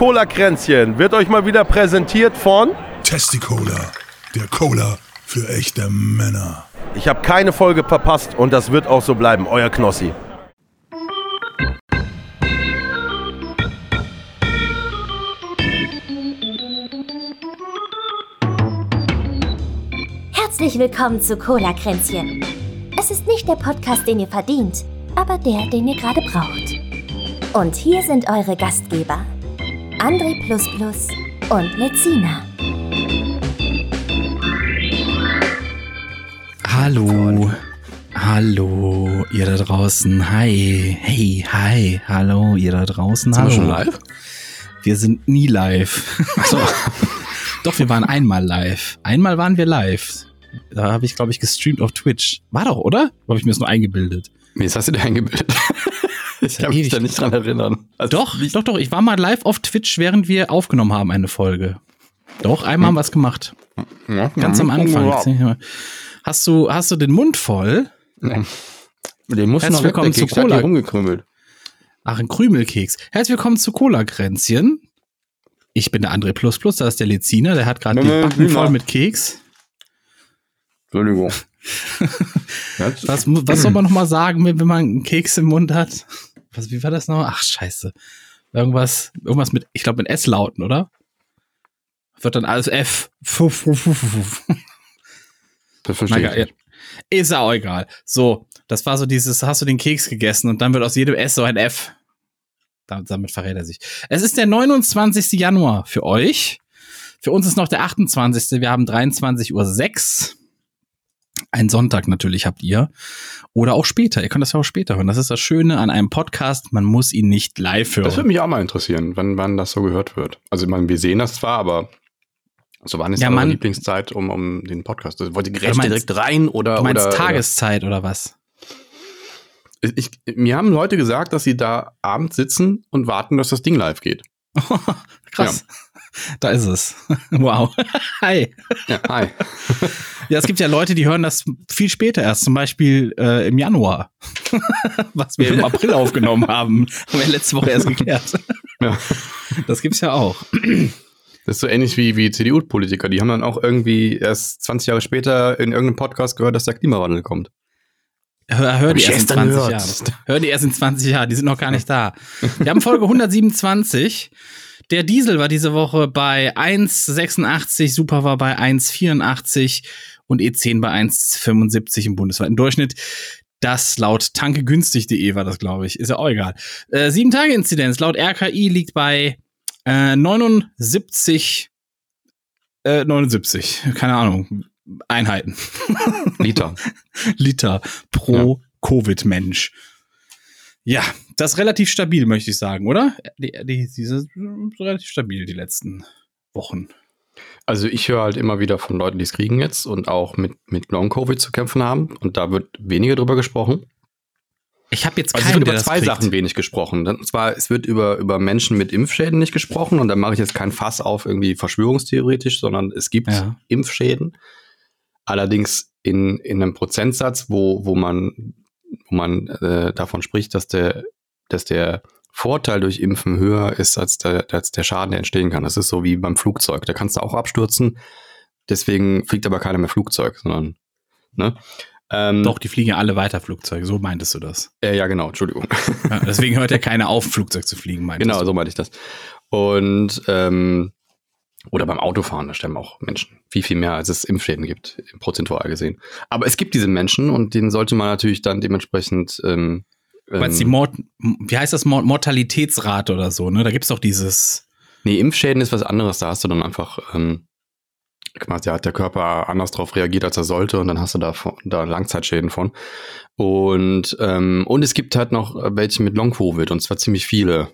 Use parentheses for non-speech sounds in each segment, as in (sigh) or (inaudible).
Cola-Kränzchen wird euch mal wieder präsentiert von Testicola, der Cola für echte Männer. Ich habe keine Folge verpasst und das wird auch so bleiben. Euer Knossi. Herzlich willkommen zu Cola Kränzchen. Es ist nicht der Podcast, den ihr verdient, aber der, den ihr gerade braucht. Und hier sind eure Gastgeber, André und Lezina. Hallo. Hallo, ihr da draußen. Hi. Hey, hi. Hallo, ihr da draußen. Sind Hallo. wir schon live? Wir sind nie live. Achso. (laughs) Doch, wir waren einmal live. Einmal waren wir live. Da habe ich, glaube ich, gestreamt auf Twitch. War doch, oder? Habe ich mir das nur eingebildet? Wie ist hast du dir eingebildet? Ich kann mich da nicht dran erinnern. Also, Doch, doch, doch. Ich war mal live auf Twitch, während wir aufgenommen haben, eine Folge. Doch, einmal haben wir es gemacht. ja, Ganz am Anfang. Ja. Hast du, hast du den Mund voll? Ja. Den musst du Herzlich noch willkommen zu Cola. rumgekrümelt. Ach, ein Krümelkeks. Herzlich willkommen zu Cola-Kränzchen. Ich bin der André Plus Plus, da ist der Leziner, der hat gerade die Backen voll mit Keks. Entschuldigung. (laughs) Was, was soll man noch mal sagen, wenn wenn man einen Keks im Mund hat? Was, wie war das noch? Ach, scheiße. Irgendwas, irgendwas mit, ich glaube, mit S-Lauten, oder? Wird dann alles F. Fuff, fuff, fuff, fuff. Das verstehe Na, ich nicht. Ist ja auch egal. So, das war so dieses, hast du den Keks gegessen und dann wird aus jedem S so ein F. Da- Damit verrät er sich. Es ist der 29. Januar für euch. Für uns ist noch der 28. Wir haben 23.06 Uhr. Ein Sonntag natürlich habt ihr. Oder auch später. Ihr könnt das ja auch später hören. Das ist das Schöne an einem Podcast. Man muss ihn nicht live hören. Das würde mich auch mal interessieren, wann, wann das so gehört wird. Also, ich meine, wir sehen das zwar, aber so wann ist Ja, Mann. Lieblingszeit um, um den Podcast? Also, wollt ihr direkt, meinst- direkt rein oder? du meinst oder, Tageszeit oder was? Oder, ich, mir haben Leute gesagt, dass sie da abends sitzen und warten, dass das Ding live geht. (laughs) Krass. Da ist es. (laughs) Wow. (laughs) Hi. Ja, hi. Ja, es gibt ja Leute, die hören das viel später erst, zum Beispiel äh, im Januar, (laughs) was wir im April aufgenommen haben. Haben wir letzte Woche erst geklärt. ja. Das gibt's ja auch. Das ist so ähnlich wie, wie CDU-Politiker. Die haben dann auch irgendwie erst 20 Jahre später in irgendeinem Podcast gehört, dass der Klimawandel kommt. Hör, hör die erst in gestern 20 gehört. Jahren. Hör die erst in 20 Jahren, die sind noch gar nicht da. Wir haben Folge 127. Der Diesel war diese Woche bei 1,86, Super war bei 1,84 und E10 bei 1,75 im bundesweiten Durchschnitt. Das laut tankegünstig.de war das, glaube ich. Ist ja auch egal. Äh, Sieben Tage Inzidenz laut RKI liegt bei äh, 79, äh, 79, keine Ahnung, Einheiten. Liter. (laughs) Liter pro Covid-Mensch. Ja, das ist relativ stabil, möchte ich sagen, oder? Die, die, diese relativ stabil die letzten Wochen. Also ich höre halt immer wieder von Leuten, die es kriegen jetzt und auch mit, mit Long-Covid zu kämpfen haben. Und da wird weniger drüber gesprochen. Ich habe jetzt Also es keinen, wird über zwei. Sachen wenig gesprochen. Und zwar, es wird über, über Menschen mit Impfschäden nicht gesprochen. Und da mache ich jetzt kein Fass auf irgendwie verschwörungstheoretisch, sondern es gibt Ja. Impfschäden. Allerdings in, in einem Prozentsatz, wo, wo man, wo man äh, davon spricht, dass der, dass der Vorteil durch Impfen höher ist als der, als der Schaden, der entstehen kann. Das ist so wie beim Flugzeug. Da kannst du auch abstürzen. Deswegen fliegt aber keiner mehr Flugzeug, sondern, ne? Ähm, Doch, die fliegen ja alle weiter Flugzeuge, so meintest du das. Äh, ja, genau, Entschuldigung. Ja, deswegen hört ja keiner auf, Flugzeug zu fliegen, meintest genau, du. so meinte ich das. Und, ähm, oder beim Autofahren, da sterben auch Menschen. Viel, viel mehr, als es Impfschäden gibt, prozentual gesehen. Aber es gibt diese Menschen und denen sollte man natürlich dann dementsprechend, ähm, Du meinst die ähm, Mord, wie heißt das, Mord Mortalitätsrate oder so, ne? Da gibt's doch dieses, Nee, Impfschäden ist was anderes. Da hast du dann einfach, ähm, quasi hat der Körper anders drauf reagiert, als er sollte, und dann hast du da, da Langzeitschäden von. Und, ähm, und es gibt halt noch welche mit Long-Covid, und zwar ziemlich viele,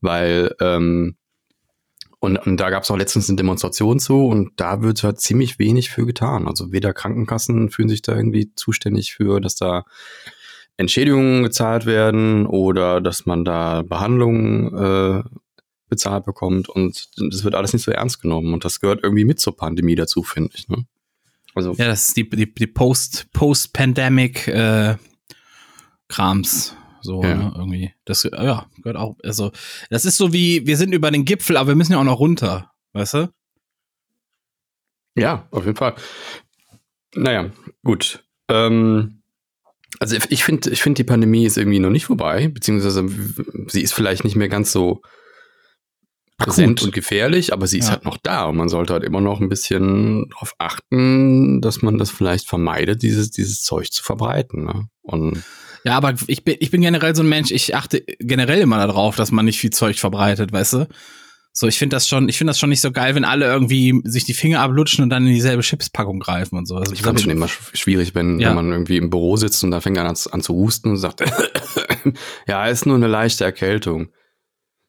weil, ähm, und, und da gab es auch letztens eine Demonstration zu, und da wird halt ziemlich wenig für getan. Also weder Krankenkassen fühlen sich da irgendwie zuständig für, dass da Entschädigungen gezahlt werden oder dass man da Behandlungen äh, bezahlt bekommt und das wird alles nicht so ernst genommen und das gehört irgendwie mit zur Pandemie dazu, finde ich. Ne? Also ja, das ist die, die, die Post, Post-Pandemic äh, Krams. So, Ja. ne, irgendwie. Das, ja, gehört auch, also, das ist so wie, wir sind über den Gipfel, aber wir müssen ja auch noch runter, weißt du? Ja, auf jeden Fall. Naja, gut. Ähm, also ich finde, ich finde, die Pandemie ist irgendwie noch nicht vorbei, beziehungsweise sie ist vielleicht nicht mehr ganz so präsent Akut. und gefährlich, aber sie ist Ja. halt noch da und man sollte halt immer noch ein bisschen darauf achten, dass man das vielleicht vermeidet, dieses, dieses Zeug zu verbreiten. Ne? Und Ja, aber ich bin, ich bin generell so ein Mensch, ich achte generell immer darauf, dass man nicht viel Zeug verbreitet, weißt du? So, ich finde das schon, ich finde das schon nicht so geil, wenn alle irgendwie sich die Finger ablutschen und dann in dieselbe Chipspackung greifen und so. Also ich fand schon immer sch- schwierig, wenn, Ja. wenn man irgendwie im Büro sitzt und da fängt einer an, an zu husten und sagt, (laughs) ja, ist nur eine leichte Erkältung.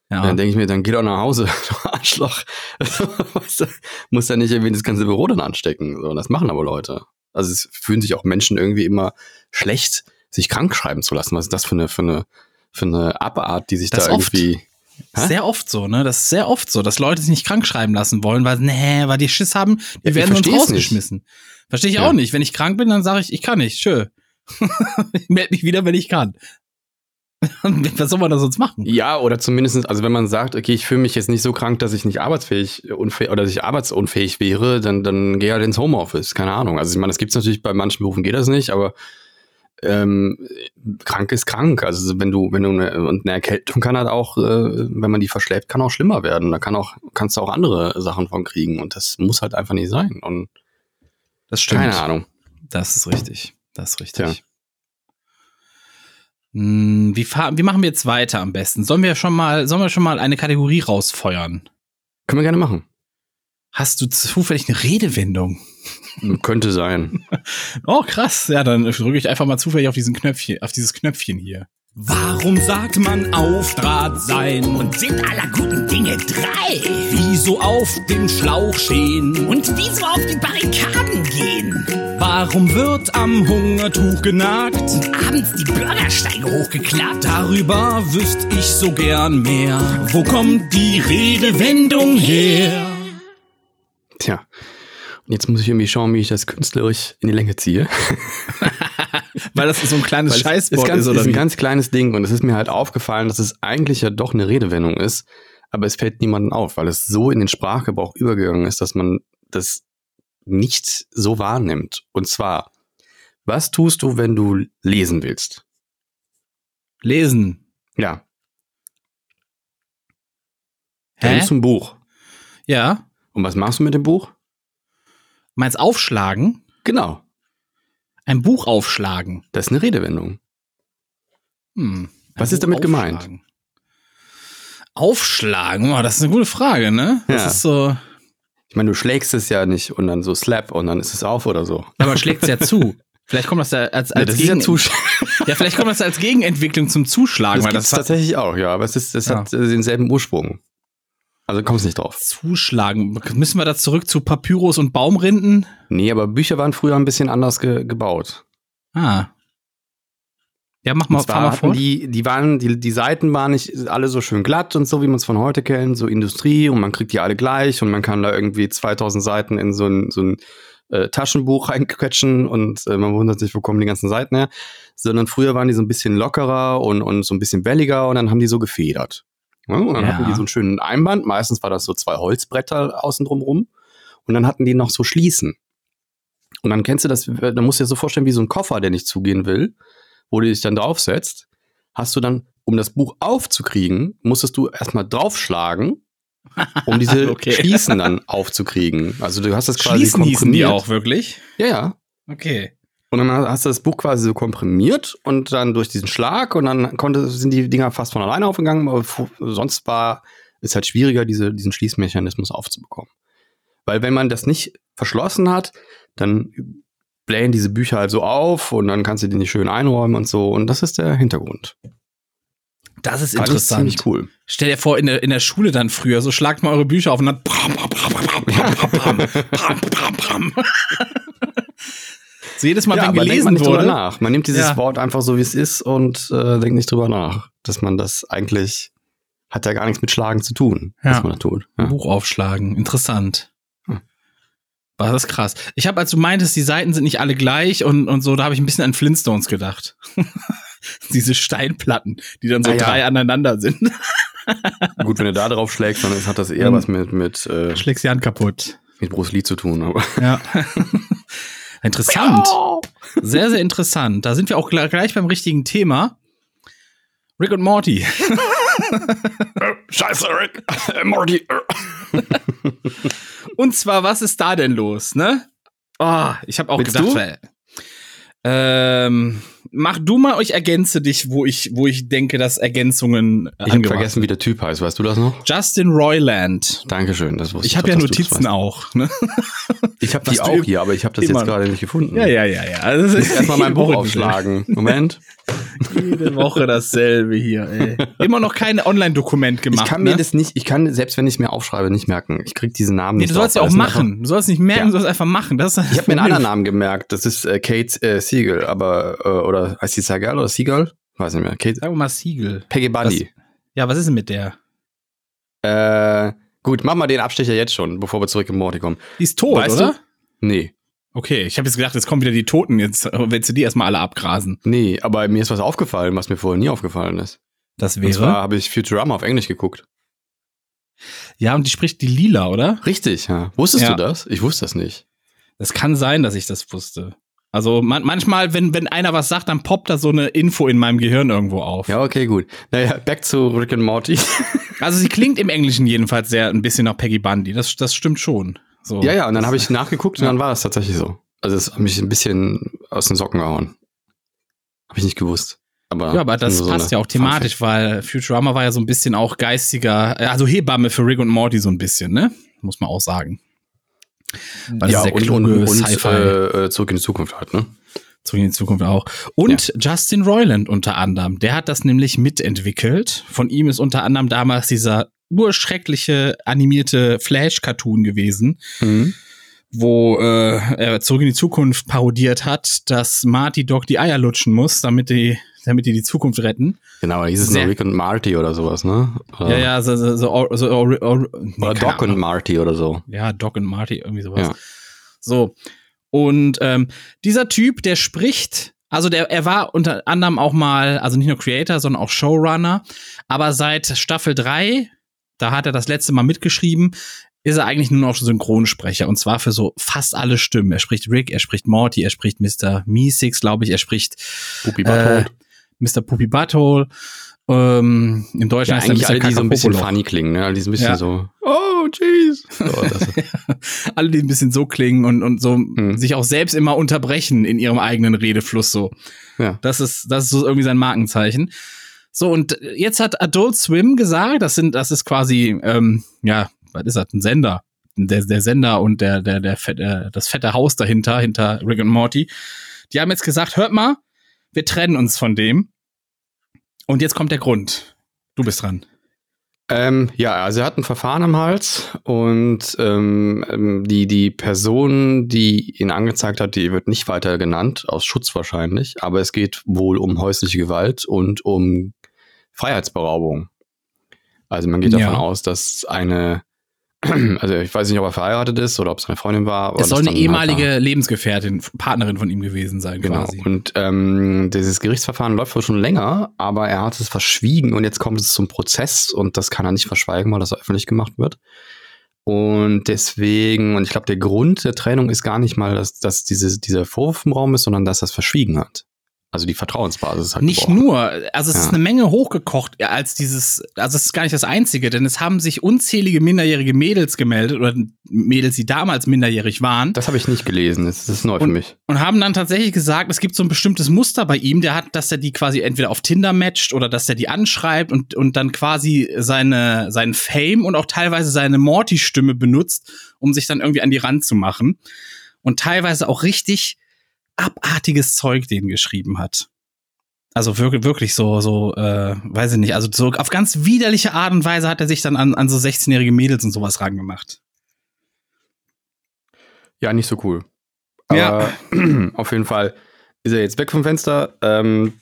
ja. Dann denke ich mir, dann geh doch nach Hause, (laughs) du Arschloch. (laughs) Muss ja nicht irgendwie das ganze Büro dann anstecken. So, das machen aber Leute. Also es fühlen sich auch Menschen irgendwie immer schlecht, sich krank schreiben zu lassen. Was ist das für eine, für eine, für eine Abart, die sich Das da oft. irgendwie. Hä? Sehr oft so, ne? Das ist sehr oft so, dass Leute sich nicht krank schreiben lassen wollen, weil, nee, weil die Schiss haben, die Ja, werden uns rausgeschmissen. Verstehe ich Ja. auch nicht. Wenn ich krank bin, dann sage ich, ich kann nicht, schö. (laughs) ich melde mich wieder, wenn ich kann. (laughs) Was soll man da sonst machen? Ja, oder zumindest, also wenn man sagt, okay, ich fühle mich jetzt nicht so krank, dass ich nicht arbeitsfähig oder dass ich arbeitsunfähig wäre, dann, dann geh halt ins Homeoffice. Keine Ahnung. Also ich meine, das gibt's natürlich bei manchen Berufen geht das nicht, aber ähm, krank ist krank. Also wenn du, wenn du eine, und eine Erkältung kann halt auch, äh, wenn man die verschleppt, kann auch schlimmer werden. Da kann auch, kannst du auch andere Sachen von kriegen und das muss halt einfach nicht sein. Und Das keine Ahnung. Das ist richtig. Das ist richtig. Tja. Hm, Wie, wie machen wir jetzt weiter am besten? Sollen wir schon mal, sollen wir schon mal eine Kategorie rausfeuern? Können wir gerne machen. Hast du zufällig eine Redewendung? Könnte sein. (laughs) Oh, krass. Ja, dann drücke ich einfach mal zufällig auf diesen Knöpfchen, auf dieses Knöpfchen hier. Warum sagt man auf Draht sein? Und sind aller guten Dinge drei. Wieso auf dem Schlauch stehen? Und wieso auf die Barrikaden gehen? Warum wird am Hungertuch genagt? Abends die Bürgersteige hochgeklappt. Darüber wüsste ich so gern mehr. Wo kommt die Redewendung her? Und jetzt muss ich irgendwie schauen, wie ich das künstlerisch in die Länge ziehe. (laughs) Weil das so ein kleines Scheißwort ist, ganz, ist, oder ist ein wie? ganz kleines Ding und es ist mir halt aufgefallen, dass es eigentlich ja doch eine Redewendung ist, aber es fällt niemandem auf, weil es so in den Sprachgebrauch übergegangen ist, dass man das nicht so wahrnimmt. Und zwar, was tust du, wenn du lesen willst? Lesen. Ja, Hä? dann nimmst du ein Buch. Ja. Und was machst du mit dem Buch? Meinst aufschlagen? Genau, Ein Buch aufschlagen. das ist eine Redewendung. Hm. Ein Was ist Buch damit gemeint? aufschlagen. Aufschlagen, oh, das ist eine gute Frage, ne? Das Ja. ist so. Ich meine, du schlägst es ja nicht und dann so slap und dann ist es auf oder so. Ja, man schlägt es ja zu. Vielleicht kommt das ja als, als ist ja Gegen- (laughs) ja, vielleicht kommt das als Gegenentwicklung zum Zuschlagen, Das weil das tatsächlich auch, ja, aber es ist, es Ja. hat denselben Ursprung. Also kommst nicht drauf. Zuschlagen. Müssen wir da zurück zu Papyrus und Baumrinden? Nee, aber Bücher waren früher ein bisschen anders ge gebaut. Ah. Ja, mach mal, fahr mal vor. die, die waren, die, die Seiten waren nicht alle so schön glatt und so, wie man es von heute kennt, so Industrie und man kriegt die alle gleich und man kann da irgendwie 2000 Seiten in so ein, so ein äh, Taschenbuch (laughs) reinquetschen und äh, man wundert sich, wo kommen die ganzen Seiten her. Sondern früher waren die so ein bisschen lockerer und, und so ein bisschen welliger und dann haben die so gefedert. Ja, und dann Ja. hatten die so einen schönen Einband, meistens war das so zwei Holzbretter außen drum rum und dann hatten die noch so Schließen. Und dann kennst du das, da musst du dir so vorstellen, wie so ein Koffer, der nicht zugehen will, wo du dich dann draufsetzt, hast du dann, um das Buch aufzukriegen, musstest du erstmal draufschlagen, um diese (laughs) Okay. Schließen dann aufzukriegen. Also du hast das quasi Schließen hießen die auch wirklich? Ja, ja. Okay. Und dann hast du das Buch quasi so komprimiert und dann durch diesen Schlag und dann konnte, sind die Dinger fast von alleine aufgegangen, aber sonst war es halt schwieriger, diese, diesen Schließmechanismus aufzubekommen. Weil wenn man das nicht verschlossen hat, dann blähen diese Bücher halt so auf und dann kannst du die nicht schön einräumen und so. Und das ist der Hintergrund. Das ist Fand ich interessant. ziemlich cool. Stell dir vor, in der, in der Schule dann früher, so schlagt mal eure Bücher auf und dann. So jedes Mal, wenn aber denkt gelesen man nicht wurde. drüber nach. Man nimmt dieses Ja. Wort einfach so, wie es ist und äh, denkt nicht drüber nach, dass man das eigentlich hat ja gar nichts mit Schlagen zu tun, Ja. was man da tut. Ja. Buch aufschlagen. Interessant. Hm. War das krass. Ich habe, als du meintest, die Seiten sind nicht alle gleich und, und so, da habe ich ein bisschen an Flintstones gedacht. (laughs) Diese Steinplatten, die dann so Ah, ja. drei aneinander sind. (laughs) Gut, wenn du da drauf schlägst, dann hat das eher Hm. was mit, mit, äh, Schlägst die Hand kaputt. mit Bruce Lee zu tun. Aber. Ja. (laughs) interessant. Sehr, sehr interessant. Da sind wir auch gleich, beim richtigen Thema. Rick und Morty. (laughs) Scheiße, Rick. Äh, Morty. (laughs) Und zwar, was ist da denn los, ne? Oh, ich habe auch Willst gedacht, du? weil, ähm, mach du mal, ich ergänze dich, wo ich, wo ich denke, dass Ergänzungen äh, Ich habe vergessen, wie der Typ heißt. Weißt du das noch? Justin Roiland. Dankeschön. Das wusste Ich habe doch, ja das Notizen auch, ne? (laughs) Ich habe die auch hier, aber ich habe das jetzt gerade nicht gefunden. Ja, ja, ja, ja. Also, Ich muss erstmal mein Buch aufschlagen. Moment. Jede Woche dasselbe hier, ey. Immer noch kein Online-Dokument gemacht. ich kann ne? mir das nicht, ich kann, selbst wenn ich es mir aufschreibe, nicht merken. Ich krieg diesen Namen Nee, nicht du sollst ja auch das machen. Du sollst nicht merken, Ja. du sollst einfach machen. Das Einfach, ich habe mir einen anderen Namen gemerkt. Das ist äh, Kate äh, Siegel, aber, äh, oder heißt die Seagal oder Siegel? Weiß nicht mehr. Kate, Sagen wir mal Siegel. Peggy Bundy. Ja, was ist denn mit der? Äh, gut, mach mal den Abstecher jetzt schon, bevor wir zurück in Morty kommen. Die ist tot, Weißt oder? du? Nee. Okay, ich habe jetzt gedacht, jetzt kommen wieder die Toten. Jetzt (laughs) willst du die erstmal alle abgrasen. Nee, aber mir ist was aufgefallen, was mir vorher nie aufgefallen ist. Das Und wäre. zwar habe ich Futurama auf Englisch geguckt. ja, und die spricht die Lila, oder? Richtig, ja. Wusstest Ja. du das? Ich wusste das nicht. Das kann sein, dass ich das wusste. Also man, manchmal, wenn, wenn einer was sagt, dann poppt da so eine Info in meinem Gehirn irgendwo auf. Ja, okay, gut. Naja, back zu Rick and Morty. (laughs) Also sie klingt im Englischen jedenfalls sehr ein bisschen nach Peggy Bundy. Das, das stimmt schon. So. ja, ja, und dann habe ich nachgeguckt und dann war es tatsächlich so. Also es hat mich ein bisschen aus den Socken gehauen. Habe ich nicht gewusst. Aber, Ja, aber das so passt ja auch thematisch, weil Futurama war ja so ein bisschen auch geistiger, also Hebamme für Rick und Morty so ein bisschen, ne? Muss man auch sagen. Weil Ja, und, der und, und äh, zurück in die Zukunft halt, ne? Zurück in die Zukunft auch. Und Justin Roiland unter anderem, der hat das nämlich mitentwickelt. Von ihm ist unter anderem damals dieser urschreckliche animierte Flash-Cartoon gewesen, Mhm. Wo äh, er zurück in die Zukunft parodiert hat, dass Marty Doc die Eier lutschen muss, damit die, damit die die Zukunft retten. Genau, hieß es nur Rick und Marty oder sowas, ne? Oder, Ja, ja, so, so, so, or- so or, or, nee, Oder Doc und. Marty oder so. Ja, Doc und Marty, irgendwie sowas. Ja. So. Und ähm, dieser Typ, der spricht, also der, er war unter anderem auch mal, also nicht nur Creator, sondern auch Showrunner, aber seit Staffel 3, da hat er das letzte Mal mitgeschrieben, ist er eigentlich nur noch Synchronsprecher und zwar für so fast alle Stimmen. Er spricht Rick, er spricht Morty, er spricht Mr. Meeseeks, glaube ich, er spricht Pupi äh. Mr. Poopy Butthole. Ähm, Im Deutschen Ja, heißt er eigentlich Mr. alle, die so ein bisschen funny klingen, ne? Alle, die so ein bisschen Ja. so, oh, jeez. So, (laughs) alle, die ein bisschen so klingen und, und so Mhm. sich auch selbst immer unterbrechen in ihrem eigenen Redefluss so. ja. Das ist, das ist so irgendwie sein Markenzeichen. So, und jetzt hat Adult Swim gesagt, das sind, das ist quasi, ähm, ja, was ist das, ein Sender. Der, der Sender und der, der, der, fette, äh, das fette Haus dahinter, hinter Rick und Morty. Die haben jetzt gesagt, hört mal, wir trennen uns von dem. Und jetzt kommt der Grund. Du bist dran. Ähm, ja, also er hat ein Verfahren am Hals und ähm, ähm, die, die Person, die ihn angezeigt hat, die wird nicht weiter genannt, aus Schutz wahrscheinlich, aber es geht wohl um häusliche Gewalt und um Freiheitsberaubung. Also man geht Ja. davon aus, dass eine, (clears throat) also ich weiß nicht, ob er verheiratet ist oder ob es eine Freundin war. Es soll eine dann halt ehemalige Lebensgefährtin, Partnerin von ihm gewesen sein, Genau. quasi. Und ähm, dieses Gerichtsverfahren läuft wohl schon länger, aber er hat es verschwiegen und jetzt kommt es zum Prozess und das kann er nicht verschweigen, weil das öffentlich gemacht wird. Und deswegen, und ich glaube, der Grund der Trennung ist gar nicht mal, dass, dass diese, dieser Vorwurf im Raum ist, sondern dass er es verschwiegen hat. Also die Vertrauensbasis ist halt Nicht gebrochen. nur, also es Ja. ist eine Menge hochgekocht als dieses, also es ist gar nicht das Einzige, denn es haben sich unzählige minderjährige Mädels gemeldet oder Mädels, die damals minderjährig waren Das habe ich nicht gelesen, das ist neu für mich. und haben dann tatsächlich gesagt, es gibt so ein bestimmtes Muster bei ihm, der hat, dass er die quasi entweder auf Tinder matcht oder dass er die anschreibt und, und dann quasi seine, seinen Fame und auch teilweise seine Morty-Stimme benutzt, um sich dann irgendwie an die Rand zu machen und teilweise auch richtig abartiges Zeug denen geschrieben hat. Also wirklich, wirklich so, so, äh, weiß ich nicht, also so auf ganz widerliche Art und Weise hat er sich dann an, an so 16-jährige Mädels und sowas rangemacht. Ja, nicht so cool. Aber Ja. (clears throat) auf jeden Fall ist er jetzt weg vom Fenster. Ähm,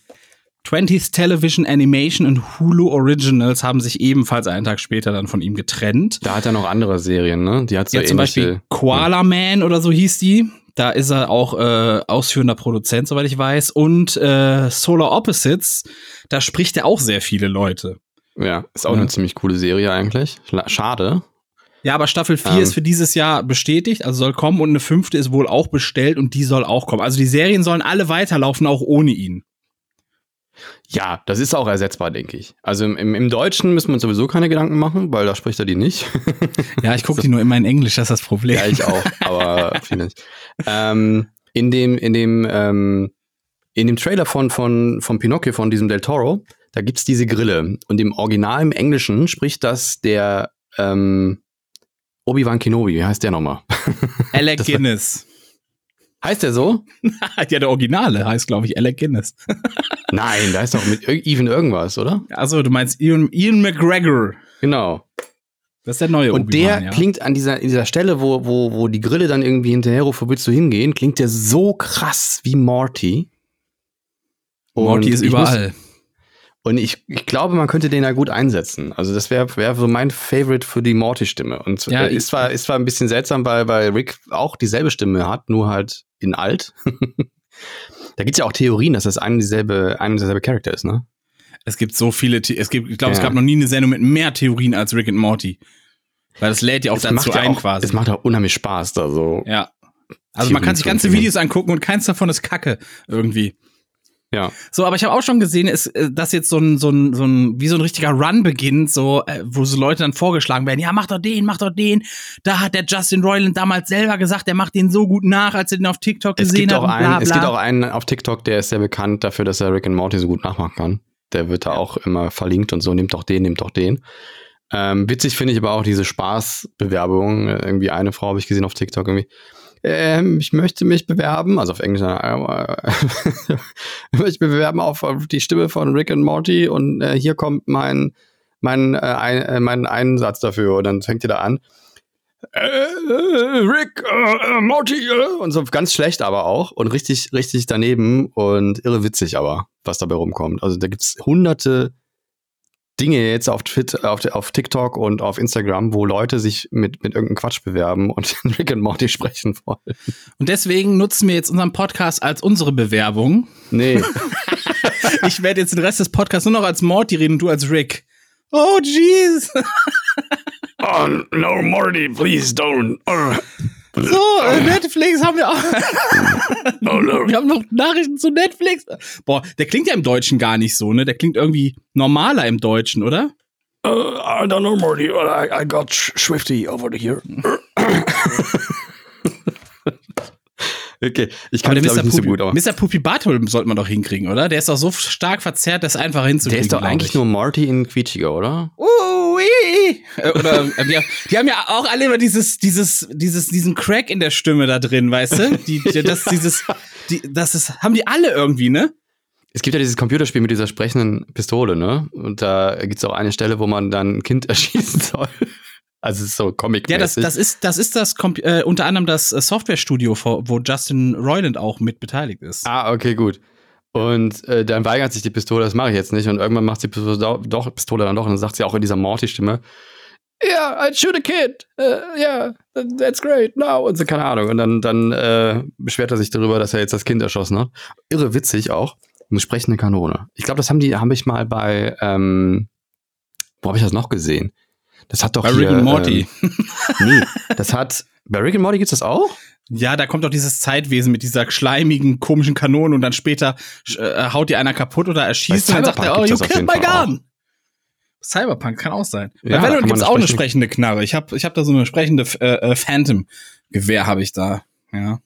20th Television Animation und Hulu Originals haben sich ebenfalls einen Tag später dann von ihm getrennt. da hat er noch andere Serien, ne? Die hat so Ja, zum Beispiel Koala Man oder so hieß die. Da ist er auch äh, ausführender Produzent, soweit ich weiß. Und äh, Solar Opposites, da spricht er auch sehr viele Leute. Ja, ist auch Ja. eine ziemlich coole Serie eigentlich. Schade. Ja, aber Staffel 4 Ähm. ist für dieses Jahr bestätigt, also soll kommen und eine fünfte ist wohl auch bestellt und die soll auch kommen. Also die Serien sollen alle weiterlaufen, auch ohne ihn. Ja, das ist auch ersetzbar, denke ich. Also im, im, Deutschen müssen wir uns sowieso keine Gedanken machen, weil da spricht er die nicht. (laughs) Ja, ich gucke die nur immer in Englisch, das ist das Problem. ja, ich auch, aber viele nicht. Ähm, in dem, in dem, ähm, in dem Trailer von, von, von Pinocchio, von diesem Del Toro, da gibt's diese Grille. Und im Original im Englischen spricht das der ähm, Obi-Wan Kenobi. Wie heißt der nochmal? (laughs) Alec Das war- Guinness. Heißt der so? (laughs) ja, der Originale heißt, glaube ich, Alec Guinness. (laughs) Nein, da ist doch mit Even irgendwas, oder? Also, du meinst Ian, Ian McGregor. Genau. Das ist der neue Und der ja. klingt an dieser, in dieser Stelle, wo, wo, wo die Grille dann irgendwie hinterherruft, wo willst du hingehen, klingt der so krass wie Morty. Morty Und ist ich überall. Muss, und ich, ich glaube, man könnte den da gut einsetzen. Also das wäre wär so mein Favorite für die Morty-Stimme. Und Ja, äh, ist, zwar, ist zwar ein bisschen seltsam, weil, weil Rick auch dieselbe Stimme hat, nur halt in alt. (laughs) da gibt's ja auch Theorien, dass das ein dieselbe, ein dieselbe Charakter ist, ne? Es gibt so viele, The es gibt, ich glaube, es Ja. gab noch nie eine Sendung mit mehr Theorien als Rick and Morty. Weil das lädt ja auch Es dazu ja ein auch, quasi. Es macht auch unheimlich Spaß da so. ja. Also man kann sich Theorien ganze. Videos angucken und keins davon ist Kacke irgendwie. Ja. So, aber ich habe auch schon gesehen, ist, äh, dass jetzt so ein, so ein, so ein, wie so ein richtiger Run beginnt, so, äh, wo so Leute dann vorgeschlagen werden, ja, mach doch den, mach doch den. Da hat der Justin Roiland damals selber gesagt, der macht den so gut nach, als er den auf TikTok Es gesehen hat. bla, einen, es bla. gibt auch einen auf TikTok, der ist sehr bekannt dafür, dass er Rick and Morty so gut nachmachen kann. Der wird da auch immer verlinkt und so, nimmt doch den, nimmt doch den. Ähm, witzig finde ich aber auch diese Spaßbewerbung. Äh, Irgendwie eine Frau habe ich gesehen auf TikTok irgendwie. Ähm, ich möchte mich bewerben, also auf Englisch, äh, (laughs) ich möchte mich bewerben auf, auf die Stimme von Rick and Morty und äh, hier kommt mein, mein, äh, ein, äh, mein Einsatz dafür. Und dann fängt ihr da an. Äh, äh, Rick, äh, äh, Morty, äh, und so ganz schlecht aber auch und richtig, richtig daneben und irre witzig aber, was dabei rumkommt. Also da gibt's hunderte Dinge jetzt auf, Twitter, auf, auf TikTok und auf Instagram, wo Leute sich mit, mit irgendeinem Quatsch bewerben und (laughs) Rick und Morty sprechen wollen. Und deswegen nutzen wir jetzt unseren Podcast als unsere Bewerbung. Nee, (laughs) Ich werde jetzt den Rest des Podcasts nur noch als Morty reden und du als Rick. Oh, jeez. oh, no, Morty, please don't. Oh, (laughs) So, äh, Netflix haben wir auch. (laughs) Wir haben noch Nachrichten zu Netflix. Boah, der klingt ja im Deutschen gar nicht so, ne? Der klingt irgendwie normaler im Deutschen, oder? Uh, I don't know, Morty, but I, I got Swifty over here. (laughs) okay, ich kann das, der nicht so gut, aber. Mr. Pupi Bartol sollte man doch hinkriegen, oder? Der ist doch so stark verzerrt, das einfach Der hinzukriegen. ist doch eigentlich ich. nur Morty in Quietschiger, oder? Ui. Äh, Oder äh, die, die haben ja auch alle immer dieses, dieses, dieses, diesen Crack in der Stimme da drin, weißt du? Die, die, (laughs) das, dieses, die, das ist, haben die alle irgendwie, ne? Es gibt ja dieses Computerspiel mit dieser sprechenden Pistole, ne? Und da gibt es auch eine Stelle, wo man dann ein Kind (laughs) erschießen soll. Also es ist so comic Ja, das, das ist, das ist das äh, unter anderem das äh, Softwarestudio, wo wo Justin Roiland auch mit beteiligt ist. Ah, okay, gut. Und äh, dann weigert sich die Pistole, das mache ich jetzt nicht. Und irgendwann macht die Pistole doch, Pistole dann doch. Und dann sagt sie auch in dieser Morty-Stimme, Yeah, I shoot a kid. Uh, yeah, that's great. No. Und so, keine Ahnung. Und dann, dann äh, beschwert er sich darüber, dass er jetzt das Kind erschossen hat. Irre witzig auch. Eine sprechende Kanone. Ich glaube, das haben die, habe ich mal bei, ähm, wo habe ich das noch gesehen? Das hat doch Bei hier, Rick and Morty. Ähm, (laughs) nee, das hat, bei Rick and Morty gibt's das auch? Ja, da kommt doch dieses Zeitwesen mit dieser schleimigen, komischen Kanone und dann später äh, haut die einer kaputt oder erschießt und dann sagt er, oh, you killed my gun. Cyberpunk kann auch sein. Ja, Bei Valorant gibt's auch eine sprechen. sprechende Knarre. Ich habe ich hab da so eine sprechende äh, äh, Phantom-Gewehr habe ich da. Ja.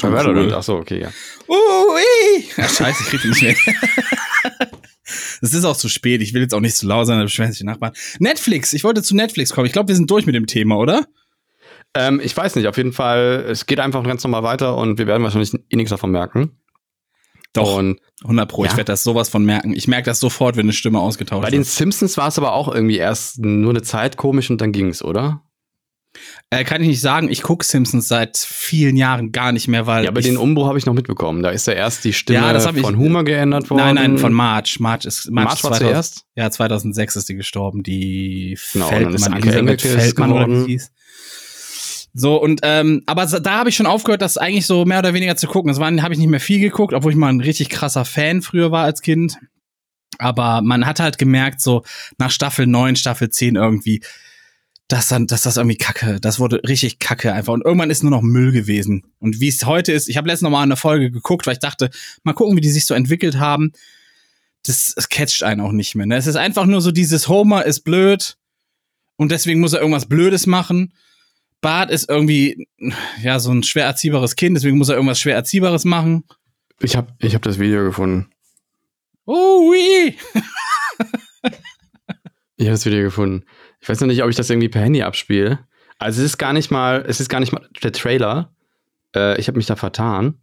Bei Valorant, ach so, okay, ja. Ui. Ja, scheiße, ich krieg die nicht mehr. (laughs) Es ist auch zu spät. Ich will jetzt auch nicht zu laut sein, da beschweren sich die Nachbarn. Netflix, ich wollte zu Netflix kommen. Ich glaube, wir sind durch mit dem Thema, oder? Ähm, ich weiß nicht, auf jeden Fall, es geht einfach ganz normal weiter und wir werden wahrscheinlich eh nichts davon merken. Doch. Und 100 Pro. Ich Ja. werde das sowas von merken. Ich merke das sofort, wenn eine Stimme ausgetauscht bei den wird. Simpsons war es aber auch irgendwie erst nur eine Zeit komisch und dann ging's, oder? Äh, kann ich nicht sagen. Ich gucke Simpsons seit vielen Jahren gar nicht mehr, weil Ja, aber ich, den Umbruch habe ich noch mitbekommen. Da ist ja erst die Stimme Ja, das hab ich- von Humor geändert worden. Nein, nein, von Marge. Marge ist Marge, Marge war 2000 zuerst? Ja, 2006 ist die gestorben. Die Genau, Feldmann, Elisabeth Feldmann oder wie geworden. sie hieß. So, und ähm, aber da habe ich schon aufgehört, das eigentlich so mehr oder weniger zu gucken. Das waren, habe ich nicht mehr viel geguckt, obwohl ich mal ein richtig krasser Fan früher war als Kind. Aber man hat halt gemerkt, so nach Staffel 9, Staffel 10 irgendwie, dass dann, dass das irgendwie kacke, das wurde richtig kacke einfach. Und irgendwann ist nur noch Müll gewesen. Und wie es heute ist, ich habe letztens noch mal eine Folge geguckt, weil ich dachte, mal gucken, wie die sich so entwickelt haben. Das, das catcht einen auch nicht mehr. Ne? Es ist einfach nur so dieses Homer ist blöd und deswegen muss er irgendwas Blödes machen. Bart ist irgendwie, ja, so ein schwer erziehbares Kind, deswegen muss er irgendwas schwer erziehbares machen. Ich habe ich hab das Video gefunden. Oh, oui. (laughs) Ich habe das Video gefunden. Ich weiß noch nicht, ob ich das irgendwie per Handy abspiele. Also es ist gar nicht mal, es ist gar nicht mal der Trailer. Äh, ich habe mich da vertan.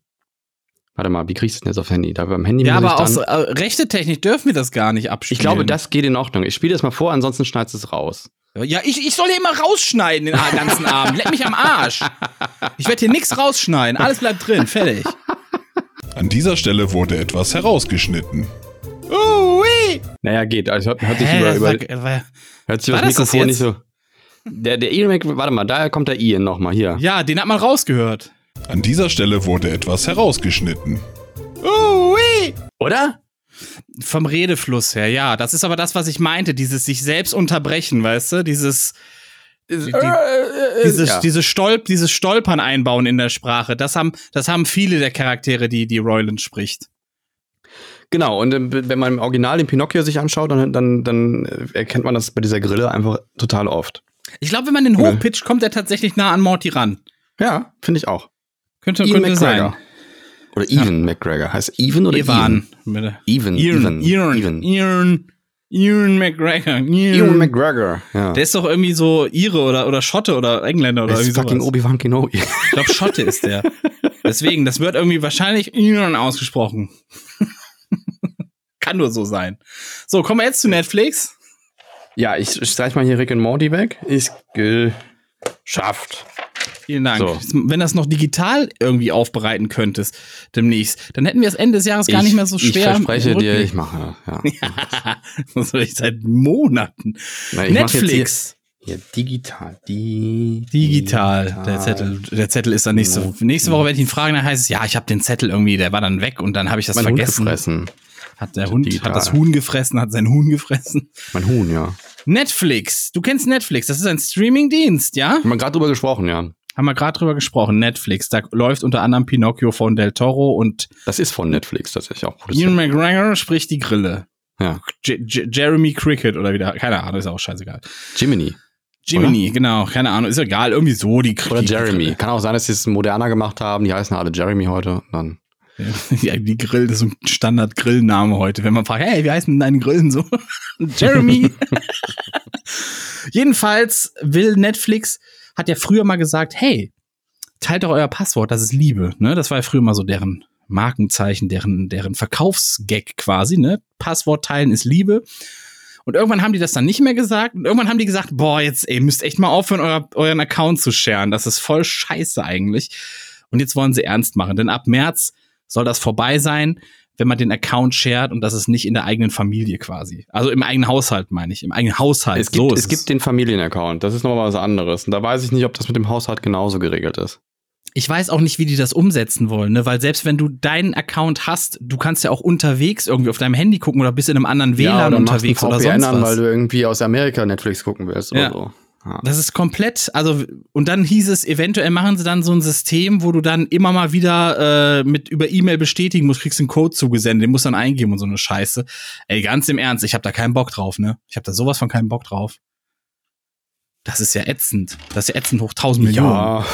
Warte mal, wie kriegst du denn jetzt auf Handy? Da beim Handy Ja, aber aus äh, rechte Technik dürfen wir das gar nicht abspielen. Ich glaube, das geht in Ordnung. Ich spiele das mal vor, ansonsten schneidest du es raus. Ja, ich, ich soll hier immer rausschneiden den ganzen Abend. Leck mich am Arsch. Ich werde hier nichts rausschneiden. Alles bleibt drin. Fertig. An dieser Stelle wurde etwas herausgeschnitten. Oh, oui. Naja, geht. Also hört, hört sich Hä, über, über, war, war, hört sich über das das Mikrofon jetzt? nicht so. Der, der Ian Mac, warte mal, da kommt der Ian nochmal hier. ja, den hat man rausgehört. An dieser Stelle wurde etwas herausgeschnitten. Oh, oui. Oder? Vom Redefluss her, ja. Das ist aber das, was ich meinte. Dieses sich selbst unterbrechen, weißt du? Dieses, die, die, dieses, ja. diese Stolp, dieses Stolpern einbauen in der Sprache. Das haben, das haben viele der Charaktere, die, die Royland spricht. Genau, und ähm, wenn man im Original den Pinocchio sich anschaut, dann, dann, dann äh, erkennt man das bei dieser Grille einfach total oft. Ich glaube, wenn man den hochpitcht, kommt er tatsächlich nah an Morty ran. Ja, finde ich auch. Könnte, Ian könnte McGregor. sein. Oder Even McGregor. Heißt Even oder Evan. Even? Even. Even. Ian, Even. Ian, Ian McGregor. Ewan McGregor. Ja. Der ist doch irgendwie so Ire oder, oder Schotte oder Engländer oder Der ist irgendwie fucking. Obi-Wan Kenobi. Ich glaube, Schotte ist der. (laughs) Deswegen, das wird irgendwie wahrscheinlich Ian ausgesprochen. (laughs) Kann nur so sein. So, kommen wir jetzt zu Netflix. ja, ich streich mal hier Rick und Morty weg. Ist geschafft. Vielen Dank. So. Wenn das noch digital irgendwie aufbereiten könntest demnächst, dann hätten wir es Ende des Jahres gar ich, nicht mehr so schwer. Ich verspreche dir, ich mache. Ja. (laughs) das soll ich seit Monaten. Na, ich Netflix. Hier digital. Di Digital. Der Zettel, der Zettel ist dann nächste, nächste Woche, werde ich ihn fragen, dann heißt es, ja, ich habe den Zettel irgendwie, der war dann weg und dann habe ich das Mein Hund vergessen. gefressen. Hat der Hund, Digital. hat das Huhn gefressen, hat sein Huhn gefressen. Mein Huhn, ja. Netflix. Du kennst Netflix. Das ist ein Streamingdienst, ja? Haben wir gerade drüber gesprochen, ja. Haben wir gerade drüber gesprochen. Netflix. Da läuft unter anderem Pinocchio von Del Toro und Das ist von Netflix tatsächlich auch Ian. McGregor spricht die Grille. Ja. J J Jeremy Cricket oder wieder, keine Ahnung, ist auch scheißegal. Jiminy. Jiminy, genau, keine Ahnung, ist egal, irgendwie so die Oder die- Jeremy. Kann auch sein, dass sie es moderner gemacht haben. Die heißen alle Jeremy heute. Dann. (laughs) Ja, die Grill, das ist ein Standard-Grillname heute. Wenn man fragt, hey, wie heißen denn deine Grillen so? (laughs) Jeremy. (laughs) Jedenfalls will Netflix, hat ja früher mal gesagt, hey, teilt doch euer Passwort, das ist Liebe. Ne? Das war ja früher mal so deren Markenzeichen, deren, deren Verkaufsgag quasi. Ne? Passwort teilen ist Liebe. Und irgendwann haben die das dann nicht mehr gesagt. Und irgendwann haben die gesagt, boah, jetzt, ey, müsst echt mal aufhören, euer, euren Account zu sharen. Das ist voll scheiße eigentlich. Und jetzt wollen sie ernst machen. Denn ab März soll das vorbei sein, wenn man den Account shared und das ist nicht in der eigenen Familie quasi. Also im eigenen Haushalt, meine ich. Im eigenen Haushalt. Es gibt, so es gibt den Familienaccount. Das ist nochmal was anderes. Und da weiß ich nicht, ob das mit dem Haushalt genauso geregelt ist. Ich weiß auch nicht, wie die das umsetzen wollen, ne? Weil selbst wenn du deinen Account hast, du kannst ja auch unterwegs irgendwie auf deinem Handy gucken oder bist in einem anderen WLAN oder unterwegs oder sonst an, was. weil du irgendwie aus Amerika Netflix gucken willst oder Ja. so. Ja. Das ist komplett, also, und dann hieß es, eventuell machen sie dann so ein System, wo du dann immer mal wieder äh, mit über E-Mail bestätigen musst, kriegst einen Code zugesendet, den musst du dann eingeben und so eine Scheiße. Ey, ganz im Ernst, ich habe da keinen Bock drauf, ne? Ich habe da sowas von keinen Bock drauf. Das ist ja ätzend. Das ist ja ätzend hoch 1000 Millionen. Ja,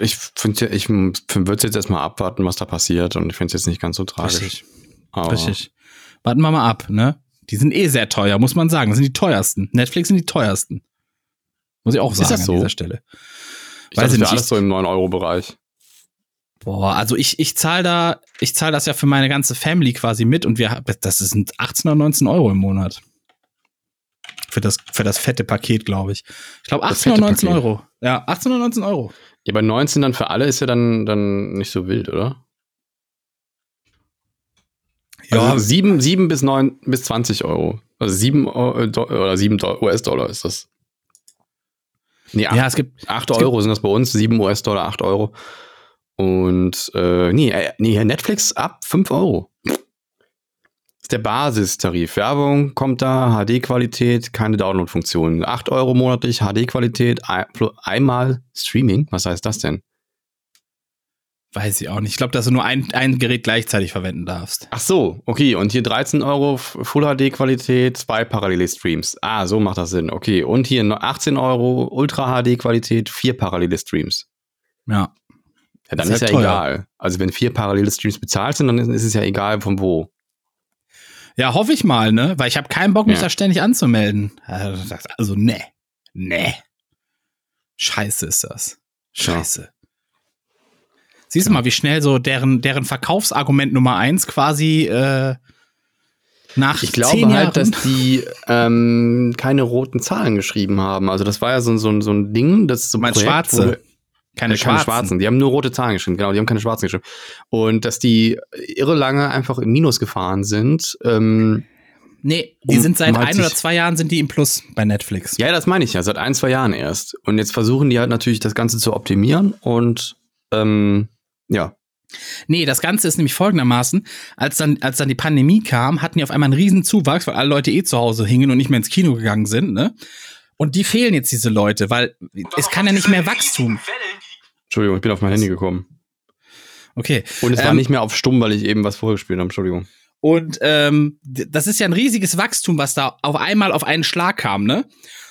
ich finde, ich würde jetzt erstmal abwarten, was da passiert und ich finde es jetzt nicht ganz so tragisch. Richtig. Aber Richtig. Warten wir mal ab, ne? Die sind eh sehr teuer, muss man sagen. Das sind die teuersten. Netflix sind die teuersten. Muss ich auch sagen das so? an dieser Stelle. Ich Weiß dachte, ich nicht. alles so im 9-Euro-Bereich. Boah, also ich, ich zahle da, ich zahle das ja für meine ganze Family quasi mit und wir, das sind 18 oder 19 Euro im Monat. Für das, für das fette Paket, glaube ich. Ich glaube Das 18 oder fette 19 Paket. Euro. Ja, 18 oder 19 Euro. Ja, bei 19 dann für alle ist ja dann, dann nicht so wild, oder? Ja. Also 7, 7 bis 9 bis 20 Euro. Also 7 Euro, äh, oder 7 Do- US-Dollar ist das. Nee, Ja, es gibt 8 es gibt- Euro sind das bei uns, 7 US-Dollar, 8 Euro. Und äh, nee, äh, nee, Netflix ab 5 Euro. ist der Basistarif. Werbung kommt da, HD-Qualität, keine Download-Funktion. 8 Euro monatlich, HD-Qualität, ein- einmal Streaming. Was heißt das denn? Weiß ich auch nicht. Ich glaube, dass du nur ein, ein Gerät gleichzeitig verwenden darfst. Ach so, okay. Und hier 13 Euro Full HD-Qualität, zwei parallele Streams. Ah, so macht das Sinn. Okay. Und hier noch 18 Euro Ultra HD-Qualität, vier parallele Streams. Ja. Ja, dann ist ist, halt ja teuer. egal. Also wenn vier parallele Streams bezahlt sind, dann ist, es ja egal von wo. Ja, hoffe ich mal, ne? Weil ich habe keinen Bock, mich Ja. da ständig anzumelden. Also, ne. Ne. Scheiße ist das. Scheiße. Siehst du mal, wie schnell so deren, deren Verkaufsargument Nummer eins quasi äh, nach Ich glaube zehn halt, Jahren dass die ähm, keine roten Zahlen geschrieben haben. Also das war ja so, so, ein- so ein Ding, das so ein meinst Projekt, schwarze? keine, Äh, schwarzen. keine schwarzen. Die haben nur rote Zahlen geschrieben, genau, die haben keine schwarzen geschrieben. Und dass die irre lange einfach im Minus gefahren sind. Ähm, Nee, die Um- sind seit um halt ein oder zwei Jahren sind die im Plus bei Netflix. ja, das meine ich ja, seit ein, zwei Jahren erst. Und jetzt versuchen die halt natürlich das Ganze zu optimieren und ähm, ja. Nee, das Ganze ist nämlich folgendermaßen, als dann, als dann die Pandemie kam, hatten die auf einmal einen riesen Zuwachs, weil alle Leute eh zu Hause hingen und nicht mehr ins Kino gegangen sind, ne? Und die fehlen jetzt diese Leute, weil es kann ja nicht mehr Wachstum. Entschuldigung, ich bin auf mein Handy gekommen. Okay. Und es war Ähm, nicht mehr auf stumm, weil ich eben was vorgespielt habe. Entschuldigung. Und ähm, das ist ja ein riesiges Wachstum, was da auf einmal auf einen Schlag kam, ne?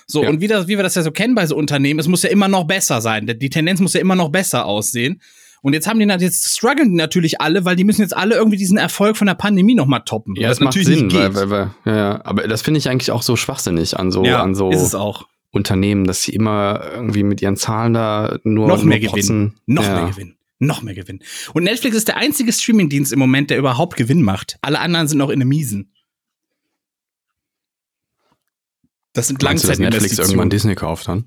So, Ja. und wie, das, wie wir das ja so kennen bei so Unternehmen, es muss ja immer noch besser sein. Die Tendenz muss ja immer noch besser aussehen. Und jetzt haben die jetzt strugglen die natürlich alle, weil die müssen jetzt alle irgendwie diesen Erfolg von der Pandemie nochmal toppen. Ja, was das macht natürlich Sinn, weil, weil, weil, ja, aber das finde ich eigentlich auch so schwachsinnig an so, ja, an so. Unternehmen, dass sie immer irgendwie mit ihren Zahlen da nur noch nur mehr protzen. Gewinn. Noch ja. mehr Gewinn. Noch mehr Gewinn. Und Netflix ist der einzige Streamingdienst im Moment, der überhaupt Gewinn macht. Alle anderen sind noch in der Miesen. Das sind dass Netflix irgendwann Langzeitinvestitionen. Disney kauft dann?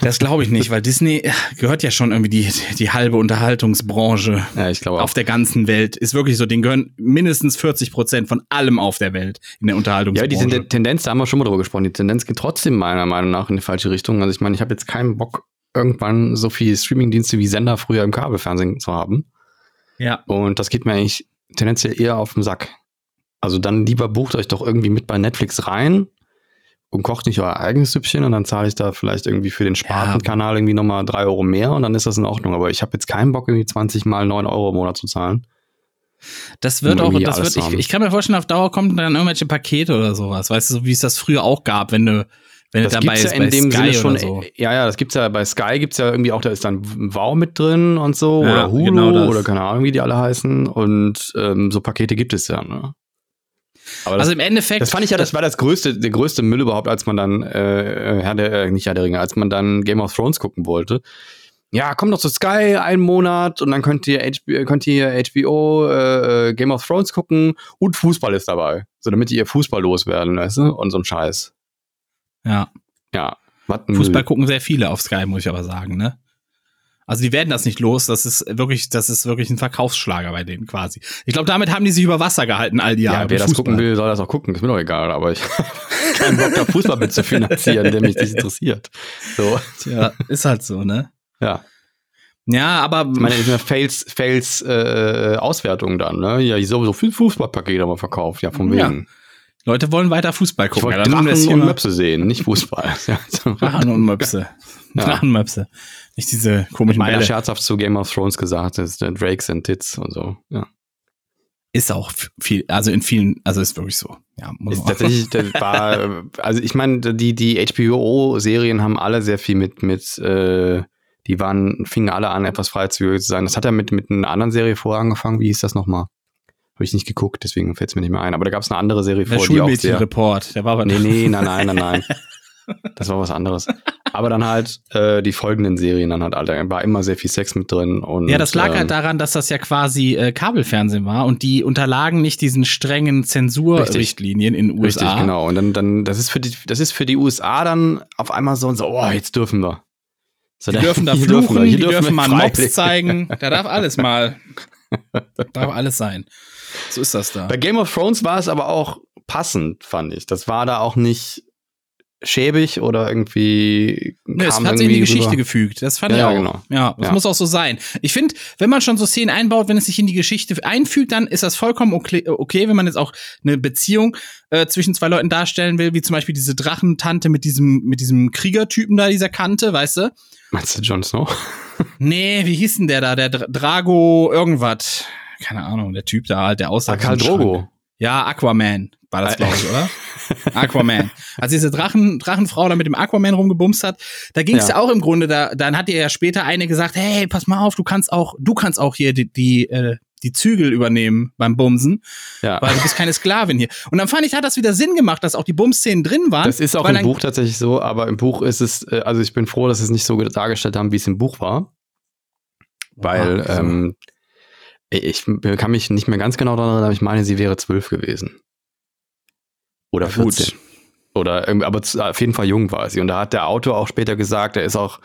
Das glaube ich nicht, weil Disney äh, gehört ja schon irgendwie die, die halbe Unterhaltungsbranche Ja, ich auf der ganzen Welt. Ist wirklich so, den gehören mindestens 40 Prozent von allem auf der Welt in der Ja, Unterhaltungsbranche. die Tenden- Tendenz, da haben wir schon mal drüber gesprochen, die Tendenz geht trotzdem meiner Meinung nach in die falsche Richtung. Also ich meine, ich habe jetzt keinen Bock, irgendwann so viele Streamingdienste wie Sender früher im Kabelfernsehen zu haben. ja. Und das geht mir eigentlich tendenziell eher auf den Sack. Also dann lieber bucht euch doch irgendwie mit bei Netflix rein und kocht nicht euer eigenes Süppchen und dann zahle ich da vielleicht irgendwie für den Spartenkanal irgendwie nochmal drei Euro mehr und dann ist das in Ordnung. Aber ich habe jetzt keinen Bock, irgendwie 20 mal 9 Euro im Monat zu zahlen. Das wird Um auch, das wird, ich, ich kann mir vorstellen, auf Dauer kommen dann irgendwelche Pakete oder sowas. Weißt du, so wie es das früher auch gab, wenn du, wenn Das du dabei gibt's ja ist in bei dem Sky Sinne schon. so. Ja, ja, das gibt's ja bei Sky gibt's ja irgendwie auch, da ist dann Wow mit drin und so Ja, oder Hulu genau oder keine Ahnung, wie die alle heißen. Und ähm, so Pakete gibt es ja. Ne? Aber das, Also im Endeffekt. das fand ich ja, das war das größte, der größte Müll überhaupt, als man dann äh, Herr der, äh, nicht Herr der Ringe, als man dann Game of Thrones gucken wollte. Ja, komm doch zu Sky einen Monat und dann könnt ihr, HBO, könnt ihr HBO äh, Game of Thrones gucken und Fußball ist dabei. So damit ihr Fußball loswerden, weißt du? Und so ein Scheiß. ja. Ja. Fußball gucken sehr viele auf Sky, muss ich aber sagen, ne? Also die werden das nicht los. Das ist wirklich, das ist wirklich ein Verkaufsschlager bei denen quasi. Ich glaube, damit haben die sich über Wasser gehalten all die Jahre. Ja, wer das gucken will, soll das auch gucken. Ist mir doch egal, aber ich (laughs) habe keinen Bock, da Fußball mit zu finanzieren, der mich nicht interessiert. So, Ja, ist halt so, ne? ja. Ja, aber Ich meine, das sind ja Fails, Fails äh, Auswertungen dann, ne? Ja, sowieso viel Fußballpakete haben wir verkauft, ja, von Ja. Leute wollen weiter Fußball Ich gucken. wollte Ja, das und. Möpse sehen, nicht Fußball. (laughs) Drachen und Möpse. Ja. Drachenmöpse. Nicht diese komischen Meiner Bälle. scherzhaft zu Game of Thrones gesagt, ist der Drakes and Tits und so. Ja. Ist auch viel, also in vielen, also ist wirklich so. Ja, muss Ist tatsächlich, das (laughs) war, also ich meine, die, die HBO-Serien haben alle sehr viel mit, mit, äh, die waren, fingen alle an, etwas freizügig zu sein. Das hat ja mit, mit einer anderen Serie vorher angefangen. Wie hieß das nochmal? Habe ich nicht geguckt, deswegen fällt es mir nicht mehr ein. Aber da gab es eine andere Serie Der vor, die auch sehr. Schulmädchenreport, der war aber Nee, nee, nein, nein, nein, nein. Das war was anderes. Aber dann halt äh, die folgenden Serien dann halt alle. War immer sehr viel Sex mit drin. Und, Ja, das lag ähm, halt daran, dass das ja quasi äh, Kabelfernsehen war und die unterlagen nicht diesen strengen Zensurrichtlinien in den USA. Richtig, genau. Und dann, dann, das ist für die, das ist für die USA dann auf einmal so, so oh, jetzt dürfen wir. So, Die dürfen da (laughs) fluchen, wir, hier die dürfen wir mal. Mops zeigen. (laughs) Da darf alles mal. darf alles sein. So ist das da. Bei Game of Thrones war es aber auch passend, fand ich. Das war da auch nicht schäbig oder irgendwie Nee, es kam hat sich in die Geschichte rüber. gefügt. Das fand Ja, ich ja, auch. genau. Ja, das Ja. muss auch so sein. Ich finde, wenn man schon so Szenen einbaut, wenn es sich in die Geschichte einfügt, dann ist das vollkommen okay, okay wenn man jetzt auch eine Beziehung äh, zwischen zwei Leuten darstellen will, wie zum Beispiel diese Drachentante mit diesem, mit diesem Kriegertypen da, dieser Kante, weißt du? Meinst du Jon Snow? Nee, wie hieß denn der da? Der Dra Drago irgendwas. Keine Ahnung, der Typ da halt, der aussah. Ah, Karl. Drogo. Ja, Aquaman war das, glaube ich, oder? (laughs) Aquaman. Als diese Drachen, Drachenfrau da mit dem Aquaman rumgebumst hat, da ging es ja. Ja. auch im Grunde, da, dann hat ihr ja später eine gesagt, hey, pass mal auf, du kannst auch, du kannst auch hier die, die, äh, die Zügel übernehmen beim Bumsen, Ja. weil du bist keine Sklavin hier. Und dann fand ich, hat das wieder Sinn gemacht, dass auch die Bumsszenen drin waren. Das ist auch im Buch tatsächlich so, aber im Buch ist es, äh, also ich bin froh, dass sie es nicht so dargestellt haben, wie es im Buch war. Weil, Aha, so. ähm, ich kann mich nicht mehr ganz genau daran erinnern, aber ich meine, sie wäre zwölf gewesen. Oder Ja, gut. 14. Oder irgendwie, aber auf jeden Fall jung war sie. Und da hat der Autor auch später gesagt, er ist auch,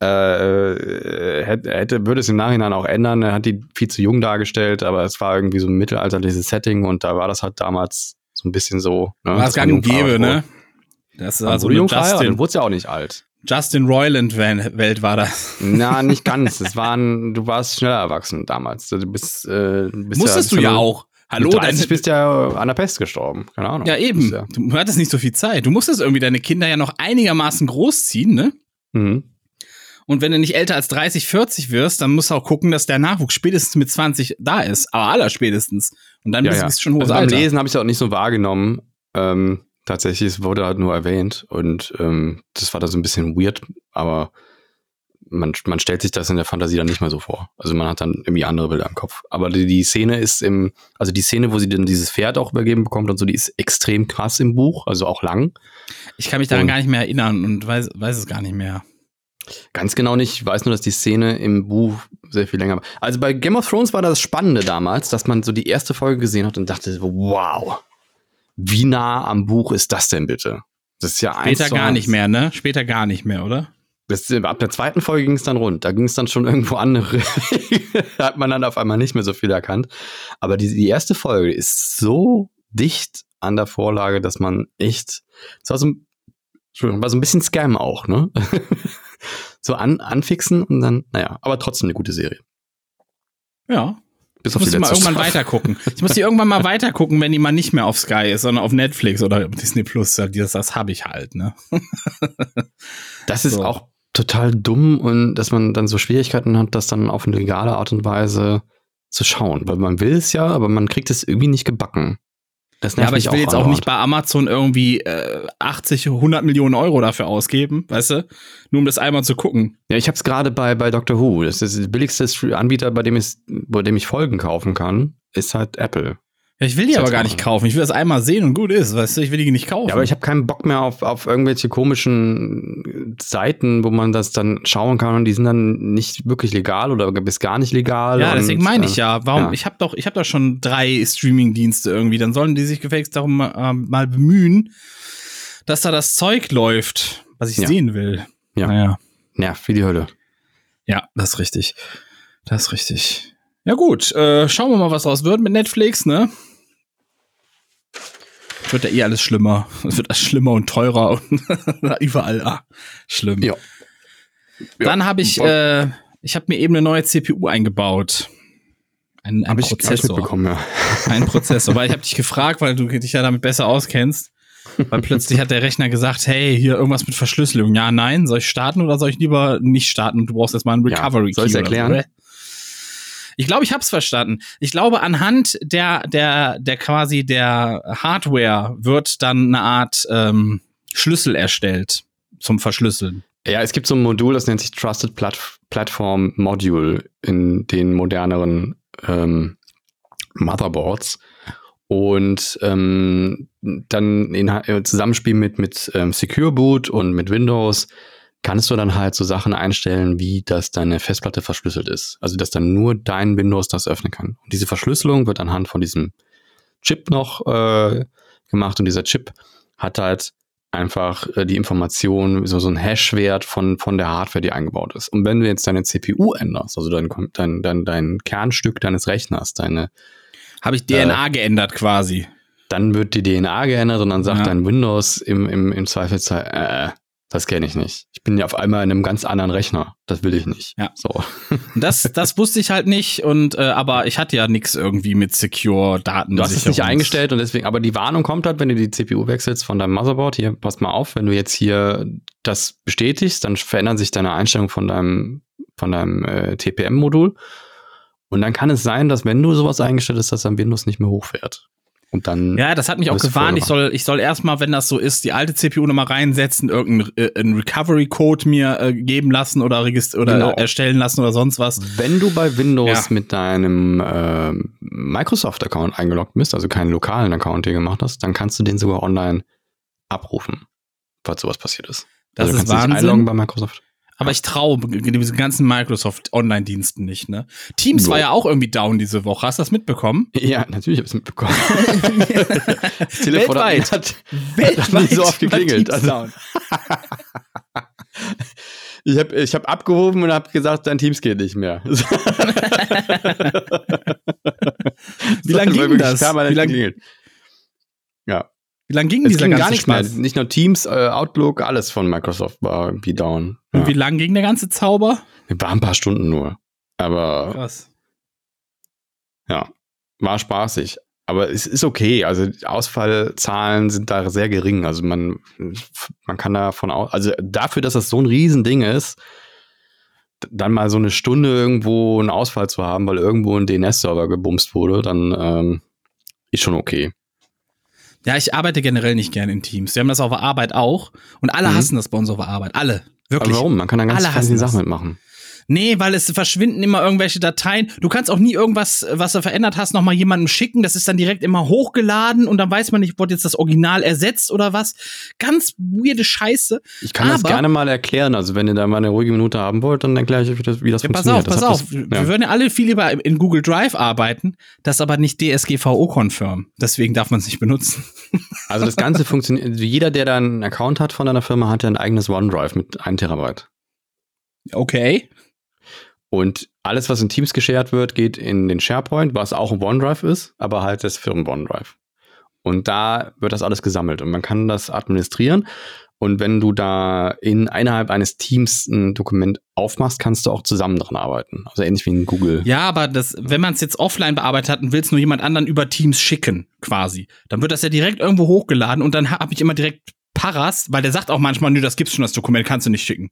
äh, hätte, hätte, würde es im Nachhinein auch ändern. Er hat die viel zu jung dargestellt, aber es war irgendwie so ein mittelalterliches Setting und da war das halt damals so ein bisschen so. Ne, war es gar nicht gäbe, ne? Das war war so Justin, dann wurde sie auch nicht alt. Justin Roiland-Welt war das. (laughs) Na, nicht (laughs) ganz. Es waren, du warst schneller erwachsen damals. Du bist, äh, bist Musstest ja, du ja mit auch. Hallo, 30 dein, bist ja an der Pest gestorben. Keine Ahnung. Ja, eben. Ja. Du hattest nicht so viel Zeit. Du musstest irgendwie deine Kinder ja noch einigermaßen großziehen, ne? Mhm. Und wenn du nicht älter als 30, 40 wirst, dann musst du auch gucken, dass der Nachwuchs spätestens mit 20 da ist. Aber aller spätestens. Und dann Ja, bist ja. du bist schon hohes Also beim Alter. Lesen habe ich es auch nicht so wahrgenommen. Ähm, tatsächlich, es wurde halt nur erwähnt und ähm, das war da so ein bisschen weird, aber man, man stellt sich das in der Fantasie dann nicht mehr so vor. Also man hat dann irgendwie andere Bilder im Kopf. Aber die, die Szene ist im, also die Szene, wo sie dann dieses Pferd auch übergeben bekommt und so, die ist extrem krass im Buch, also auch lang. Ich kann mich daran Und- gar nicht mehr erinnern und weiß, weiß es gar nicht mehr. Ganz genau nicht. Ich weiß nur, dass die Szene im Buch sehr viel länger war. Also bei Game of Thrones war das Spannende damals, dass man so die erste Folge gesehen hat und dachte, wow, wie nah am Buch ist das denn bitte? Das ist ja eins Später gar nicht mehr, ne? Später gar nicht mehr, oder? Das, ab der zweiten Folge ging es dann rund. Da ging es dann schon irgendwo andere. (laughs) da hat man dann auf einmal nicht mehr so viel erkannt. Aber die, die erste Folge ist so dicht an der Vorlage, dass man echt. Es war so, ein- war so ein bisschen Scam auch, ne? (laughs) so an, anfixen und dann, naja, aber trotzdem eine gute Serie. Ja. Bis Ich muss die mal irgendwann Staffel. weitergucken. Ich muss die irgendwann mal (laughs) weitergucken, wenn die mal nicht mehr auf Sky ist, sondern auf Netflix oder Disney Plus. Das, das habe ich halt, ne? (laughs) Das ist So. auch total dumm und dass man dann so Schwierigkeiten hat, das dann auf eine legale Art und Weise zu schauen. Weil man will es ja, aber man kriegt es irgendwie nicht gebacken. Ja, aber ich will jetzt auch andauernd. nicht bei Amazon irgendwie äh, 80, 100 Millionen Euro dafür ausgeben, weißt du? Nur um das einmal zu gucken. Ja, ich habe es gerade bei, bei Doctor Who. Das ist der billigste Anbieter, bei dem, ich, bei dem ich Folgen kaufen kann, ist halt Apple. Ja, ich will die aber gar nicht kaufen. Ich will das einmal sehen und gut ist, weißt du? Ich will die nicht kaufen. Ja, aber ich habe keinen Bock mehr auf, auf irgendwelche komischen Seiten, wo man das dann schauen kann und die sind dann nicht wirklich legal oder bis gar nicht legal. ja, und, deswegen meine ich äh, ja. Warum? ja. Ich habe doch, ich habe doch schon drei Streaming-Dienste irgendwie. Dann sollen die sich gefälligst darum ähm, mal bemühen, dass da das Zeug läuft, was ich Ja. sehen will. Ja. Naja. Nervt wie die Hölle. Ja, das ist richtig. Das ist richtig. Ja gut, äh, schauen wir mal, was draus wird mit Netflix, ne? Wird ja eh alles schlimmer. Es wird alles schlimmer und teurer und (laughs) überall ah, schlimm. Ja. Dann habe ich, äh, ich habe mir eben eine neue CPU eingebaut. Ein, ein ich, ich Prozessor. mitbekommen, ja. (laughs) ein Prozessor. Weil ich habe dich gefragt, weil du dich ja damit besser auskennst. Weil plötzlich hat der Rechner gesagt, hey, hier irgendwas mit Verschlüsselung. Ja, nein, soll ich starten oder soll ich lieber nicht starten? Du brauchst jetzt mal einen Ja, Recovery Key. soll oder erklären? So. Ich glaube, ich habe es verstanden. Ich glaube, anhand der, der, der quasi der Hardware wird dann eine Art ähm, Schlüssel erstellt zum Verschlüsseln. Ja, es gibt so ein Modul, das nennt sich Trusted Plat Platform Module in den moderneren ähm, Motherboards. Und ähm, dann in äh, Zusammenspiel mit, mit ähm, Secure Boot und mit Windows kannst du dann halt so Sachen einstellen, wie dass deine Festplatte verschlüsselt ist. Also dass dann nur dein Windows das öffnen kann. Und diese Verschlüsselung wird anhand von diesem Chip noch äh, gemacht und dieser Chip hat halt einfach äh, die Information, so, so ein Hash-Wert von, von der Hardware, die eingebaut ist. Und wenn du jetzt deine CPU änderst, also dein, dein, dein, dein Kernstück deines Rechners, deine, Habe ich DNA geändert quasi. dann wird die DNA geändert und dann sagt Ja. dein Windows im, im, im Zweifelsfall, äh, Das kenne ich nicht. Ich bin ja auf einmal in einem ganz anderen Rechner. Das will ich nicht. Ja. So. (laughs) Das, das wusste ich halt nicht und äh, aber ich hatte ja nichts irgendwie mit Secure Daten. Du hast es nicht eingestellt und deswegen, aber die Warnung kommt halt, wenn du die CPU wechselst von deinem Motherboard. Hier, pass mal auf, wenn du jetzt hier das bestätigst, dann verändern sich deine Einstellungen von deinem, von deinem äh, TPM-Modul. Und dann kann es sein, dass wenn du sowas eingestellt hast, dass dann Windows nicht mehr hochfährt. Und dann. Ja, das hat mich auch gewarnt. Ich soll, ich soll erstmal, wenn das so ist, die alte CPU nochmal reinsetzen, irgendeinen äh, Recovery-Code mir äh, geben lassen oder, oder Genau. äh, erstellen lassen oder sonst was. Wenn du bei Windows Ja. mit deinem ähm, Microsoft-Account eingeloggt bist, also keinen lokalen Account dir gemacht hast, dann kannst du den sogar online abrufen, falls sowas passiert ist. Das also ist kannst dich Wahnsinn. einloggen bei Microsoft. Aber ich traue diesen ganzen Microsoft-Online-Diensten nicht, ne? Teams Jo. war ja auch irgendwie down diese Woche. Hast du das mitbekommen? Ja, natürlich habe ich es mitbekommen. (laughs) Das Telefon Weltweit. Hat, hat nie so oft geklingelt. Also, ich habe ich hab abgehoben und habe gesagt, dein Teams geht nicht mehr. (laughs) (laughs) Wie lange ging das? Wie Wie lang- geklingelt. Ja, Wie lange ging es dieser ging ganze gar nicht mehr. Spaß? Nicht nur Teams, äh, Outlook, alles von Microsoft war irgendwie down. Und Ja. wie lang ging der ganze Zauber? War ein paar Stunden nur. Aber Krass. ja, war spaßig. Aber es ist okay. Also die Ausfallzahlen sind da sehr gering. Also man, man kann davon aus, also dafür, dass das so ein Riesending ist, dann mal so eine Stunde irgendwo einen Ausfall zu haben, weil irgendwo ein DNS-Server gebumst wurde, dann ähm, ist schon okay. Ja, ich arbeite generell nicht gerne in Teams. Wir haben das auf der Arbeit auch. Und alle Mhm. hassen das bei uns auf der Arbeit. Alle. Wirklich. Aber warum? Man kann da ganz Alle viele. Sachen mitmachen. Nee, weil es verschwinden immer irgendwelche Dateien. Du kannst auch nie irgendwas, was du verändert hast, nochmal jemandem schicken. Das ist dann direkt immer hochgeladen und dann weiß man nicht, wurde jetzt das Original ersetzt oder was. Ganz weirde Scheiße. Ich kann das Aber- gerne mal erklären. Also wenn ihr da mal eine ruhige Minute haben wollt, dann erkläre ich euch, wie das, wie das Ja, pass funktioniert. auf, pass Das hat auf. das- Wir ja. würden ja alle viel lieber in Google Drive arbeiten. Das aber nicht DSGVO-konfirm. Deswegen darf man es nicht benutzen. (laughs) Also das Ganze funktioniert, also jeder, der da einen Account hat von deiner Firma, hat ja ein eigenes OneDrive mit 1 Terabyte. Okay. Und alles, was in Teams geshared wird, geht in den SharePoint, was auch ein OneDrive ist, aber halt das Firmen-OneDrive. Und da wird das alles gesammelt und man kann das administrieren. Und wenn du da in innerhalb eines Teams ein Dokument aufmachst, kannst du auch zusammen dran arbeiten. Also ähnlich wie in Google. Ja, aber das, wenn man es jetzt offline bearbeitet hat und will es nur jemand anderen über Teams schicken, quasi, dann wird das ja direkt irgendwo hochgeladen und dann habe ich immer direkt Paras, weil der sagt auch manchmal, nö, das gibt's schon, das Dokument kannst du nicht schicken.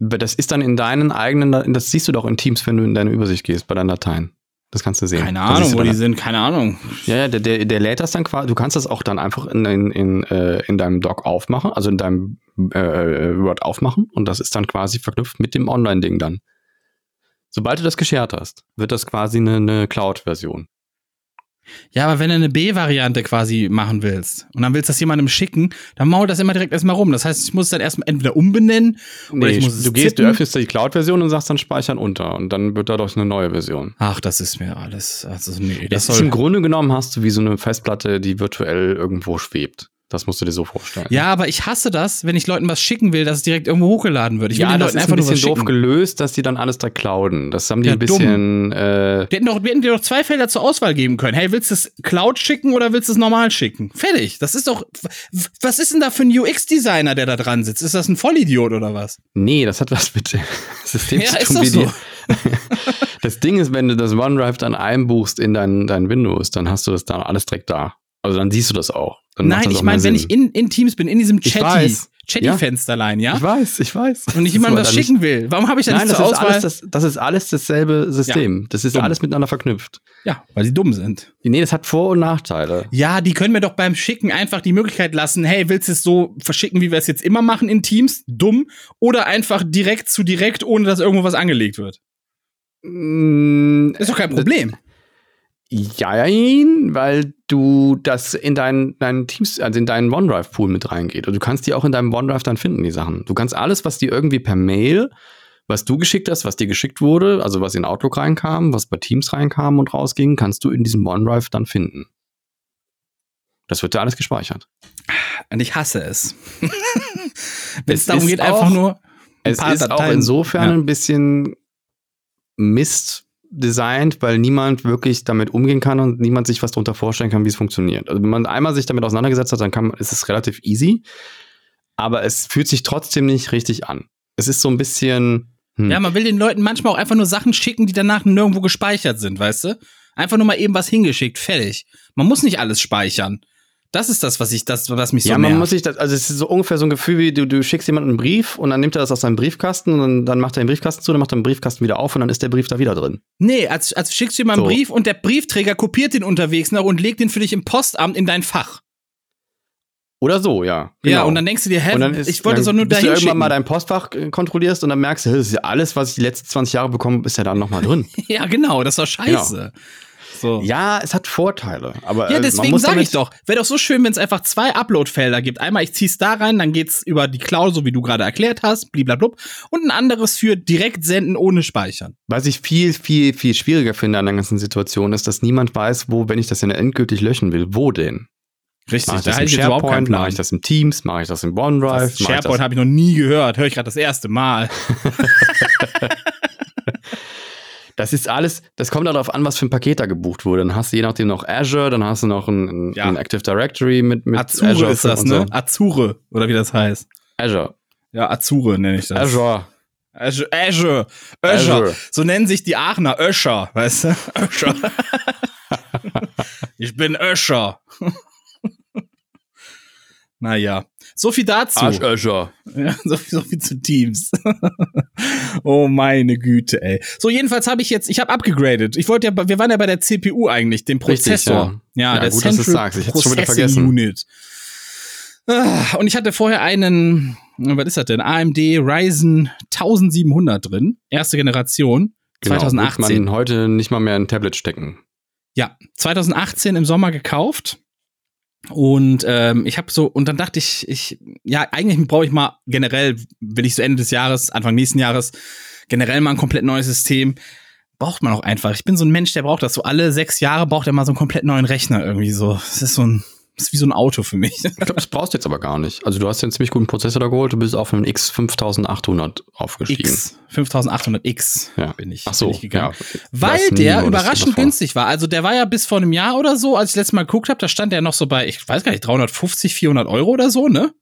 Das ist dann in deinen eigenen, das siehst du doch in Teams, wenn du in deine Übersicht gehst, bei deinen Dateien. Das kannst du sehen. Keine Ahnung, wo die sind, keine Ahnung. Ja, ja, der, der, der lädt das dann quasi, du kannst das auch dann einfach in, in, in, äh, in deinem Doc aufmachen, also in deinem äh, Word aufmachen und das ist dann quasi verknüpft mit dem Online-Ding dann. Sobald du das geshared hast, wird das quasi eine, eine Cloud-Version. Ja, aber wenn du eine B-Variante quasi machen willst und dann willst du das jemandem schicken, dann mault das immer direkt erstmal rum. Das heißt, ich muss es dann erstmal entweder umbenennen oder Nee, ich muss es du gehst, du zippen. öffnest die Cloud-Version und sagst dann speichern unter und dann wird dadurch eine neue Version. Ach, das ist mir alles. Also, nee, das Das ist im soll. Grunde genommen hast du wie so eine Festplatte, die virtuell irgendwo schwebt. Das musst du dir so vorstellen. Ja, aber ich hasse das, wenn ich Leuten was schicken will, dass es direkt irgendwo hochgeladen wird. Ich will ja, den das Leuten ist einfach ein nur was bisschen doof gelöst, dass die dann alles da clouden. Das haben die Ja, ein bisschen, äh, Wir hätten, doch, wir hätten dir doch zwei Felder zur Auswahl geben können. Hey, willst du es Cloud schicken oder willst du es normal schicken? Fertig. Das ist doch. Was ist denn da für ein UX-Designer, der da dran sitzt? Ist das ein Vollidiot oder was? Nee, das hat was mit dem System (laughs) Ja, zu ist tun. doch wie so. das Ding ist, wenn du das OneDrive dann einbuchst in dein, dein Windows, dann hast du das dann alles direkt da. Also dann siehst du das auch. Dann Nein, das ich meine, wenn ich in, in Teams bin, in diesem Chatty. Chatty-Fensterlein, ja? Ich weiß, ich weiß. Und ich Das jemandem ist was schicken will. Warum habe ich dann nein, nicht das zur ist, Auswahl? alles, das, das ist alles dasselbe System. das ist Dumm. alles miteinander verknüpft. ja, weil sie dumm sind. Nee, das hat Vor- und Nachteile. Ja, die können mir doch beim Schicken einfach die Möglichkeit lassen, hey, willst du es so verschicken, wie wir es jetzt immer machen in Teams? Dumm. Oder einfach direkt zu direkt, ohne dass irgendwo was angelegt wird. Mm, Ist doch kein Problem. Jein, weil du das in deinen, deinen Teams, also in deinen OneDrive-Pool mit reingeht. Und du kannst die auch in deinem OneDrive dann finden, die Sachen. Du kannst alles, was dir irgendwie per Mail, was du geschickt hast, was dir geschickt wurde, also was in Outlook reinkam, was bei Teams reinkam und rausging, kannst du in diesem OneDrive dann finden. Das wird da alles gespeichert. Und ich hasse es. (laughs) Wenn es darum ist geht, auch- einfach nur. Es ist auch Dateien- insofern Ja. ein bisschen Mist designt, weil niemand wirklich damit umgehen kann und niemand sich was darunter vorstellen kann, wie es funktioniert. Also wenn man einmal sich damit auseinandergesetzt hat, dann kann man, ist es relativ easy. aber es fühlt sich trotzdem nicht richtig an. Es ist so ein bisschen. Hm. Ja, man will den Leuten manchmal auch einfach nur Sachen schicken, die danach nirgendwo gespeichert sind, weißt du? Einfach nur mal eben was hingeschickt, fertig. Man muss nicht alles speichern. Das ist das, was ich, das, was mich so ja, man nervt. muss sich das, also es ist so ungefähr so ein Gefühl, wie du, du schickst jemanden einen Brief und dann nimmt er das aus seinem Briefkasten und dann, dann macht er den Briefkasten zu, dann macht er den Briefkasten wieder auf und dann ist der Brief da wieder drin. Nee, als, als schickst du einen So. Brief und der Briefträger kopiert den unterwegs noch und legt den für dich im Postamt in dein Fach. Oder so, ja. Ja, genau. und dann denkst du dir, hä, ist, ich wollte es doch nur dahin du irgendwann mal dein Postfach äh, kontrollierst und dann merkst du, das ist ja alles, was ich die letzten 20 Jahre bekommen ist ja dann nochmal drin. (laughs) Ja, genau, das war scheiße. So. ja, es hat Vorteile, aber Ja, äh, deswegen sage ich doch, wäre doch so schön, wenn es einfach zwei Upload-Felder gibt. Einmal, ich zieh's da rein, dann geht's über die Cloud, so wie du gerade erklärt hast, bliblablub. Und ein anderes für direkt senden ohne Speichern. Was ich viel, viel, viel schwieriger finde an der ganzen Situation ist, dass niemand weiß, wo, wenn ich das denn endgültig löschen will, wo denn? Richtig, Mache ich da das hatte im SharePoint, mache ich das im Teams, mache ich das im OneDrive, Das SharePoint habe ich noch nie gehört, höre ich gerade das erste Mal. (laughs) (laughs) Das ist alles, das kommt darauf an, was für ein Paket da gebucht wurde. Dann hast du je nachdem noch Azure, dann hast du noch ein, ein, Ja. ein Active Directory mit, mit Azure Azure ist das, ne? So. Azure, oder wie das heißt. Azure. Ja, Azure nenne ich das. Azure. Azure. Azure. Azure. Azure. So nennen sich die Aachener Öscher, weißt du? Öscher. (laughs) ich bin Öscher. (laughs) naja. So viel dazu. Arsch Azure. (laughs) Ja, so, viel, so viel zu Teams. (laughs) oh meine Güte, ey. So, jedenfalls habe ich jetzt, ich habe abgegradet. Ich wollte ja, wir waren ja bei der CPU eigentlich, dem Richtig, Prozessor. ja. Ja, der gut, dass du's sagst. Ich hätt's schon wieder vergessen. Unit. Ah, Und ich hatte vorher einen, was ist das denn? AMD Ryzen 1700 drin. Erste Generation. Genau, 2018. Wird man heute nicht mal mehr ein Tablet stecken. Ja, 2018 im Sommer gekauft. Und ähm, ich habe so, und dann dachte ich, ich, ja, eigentlich brauche ich mal generell, will ich so Ende des Jahres, Anfang nächsten Jahres, generell mal ein komplett neues System. Braucht man auch einfach. Ich bin so ein Mensch, der braucht das. So alle sechs Jahre braucht er mal so einen komplett neuen Rechner irgendwie so. Das ist so ein, ist wie so ein Auto für mich. Ich glaube, das brauchst du jetzt aber gar nicht. Also du hast ja einen ziemlich guten Prozessor da geholt, du bist auf einen X5800 aufgestiegen. X, 5800X Ja. bin ich, Ach so, bin ich gegangen. ja. Weil der überraschend günstig war. Also der war ja bis vor einem Jahr oder so, als ich letztes Mal geguckt habe, da stand der noch so bei, ich weiß gar nicht, 350, 400 Euro oder so, ne?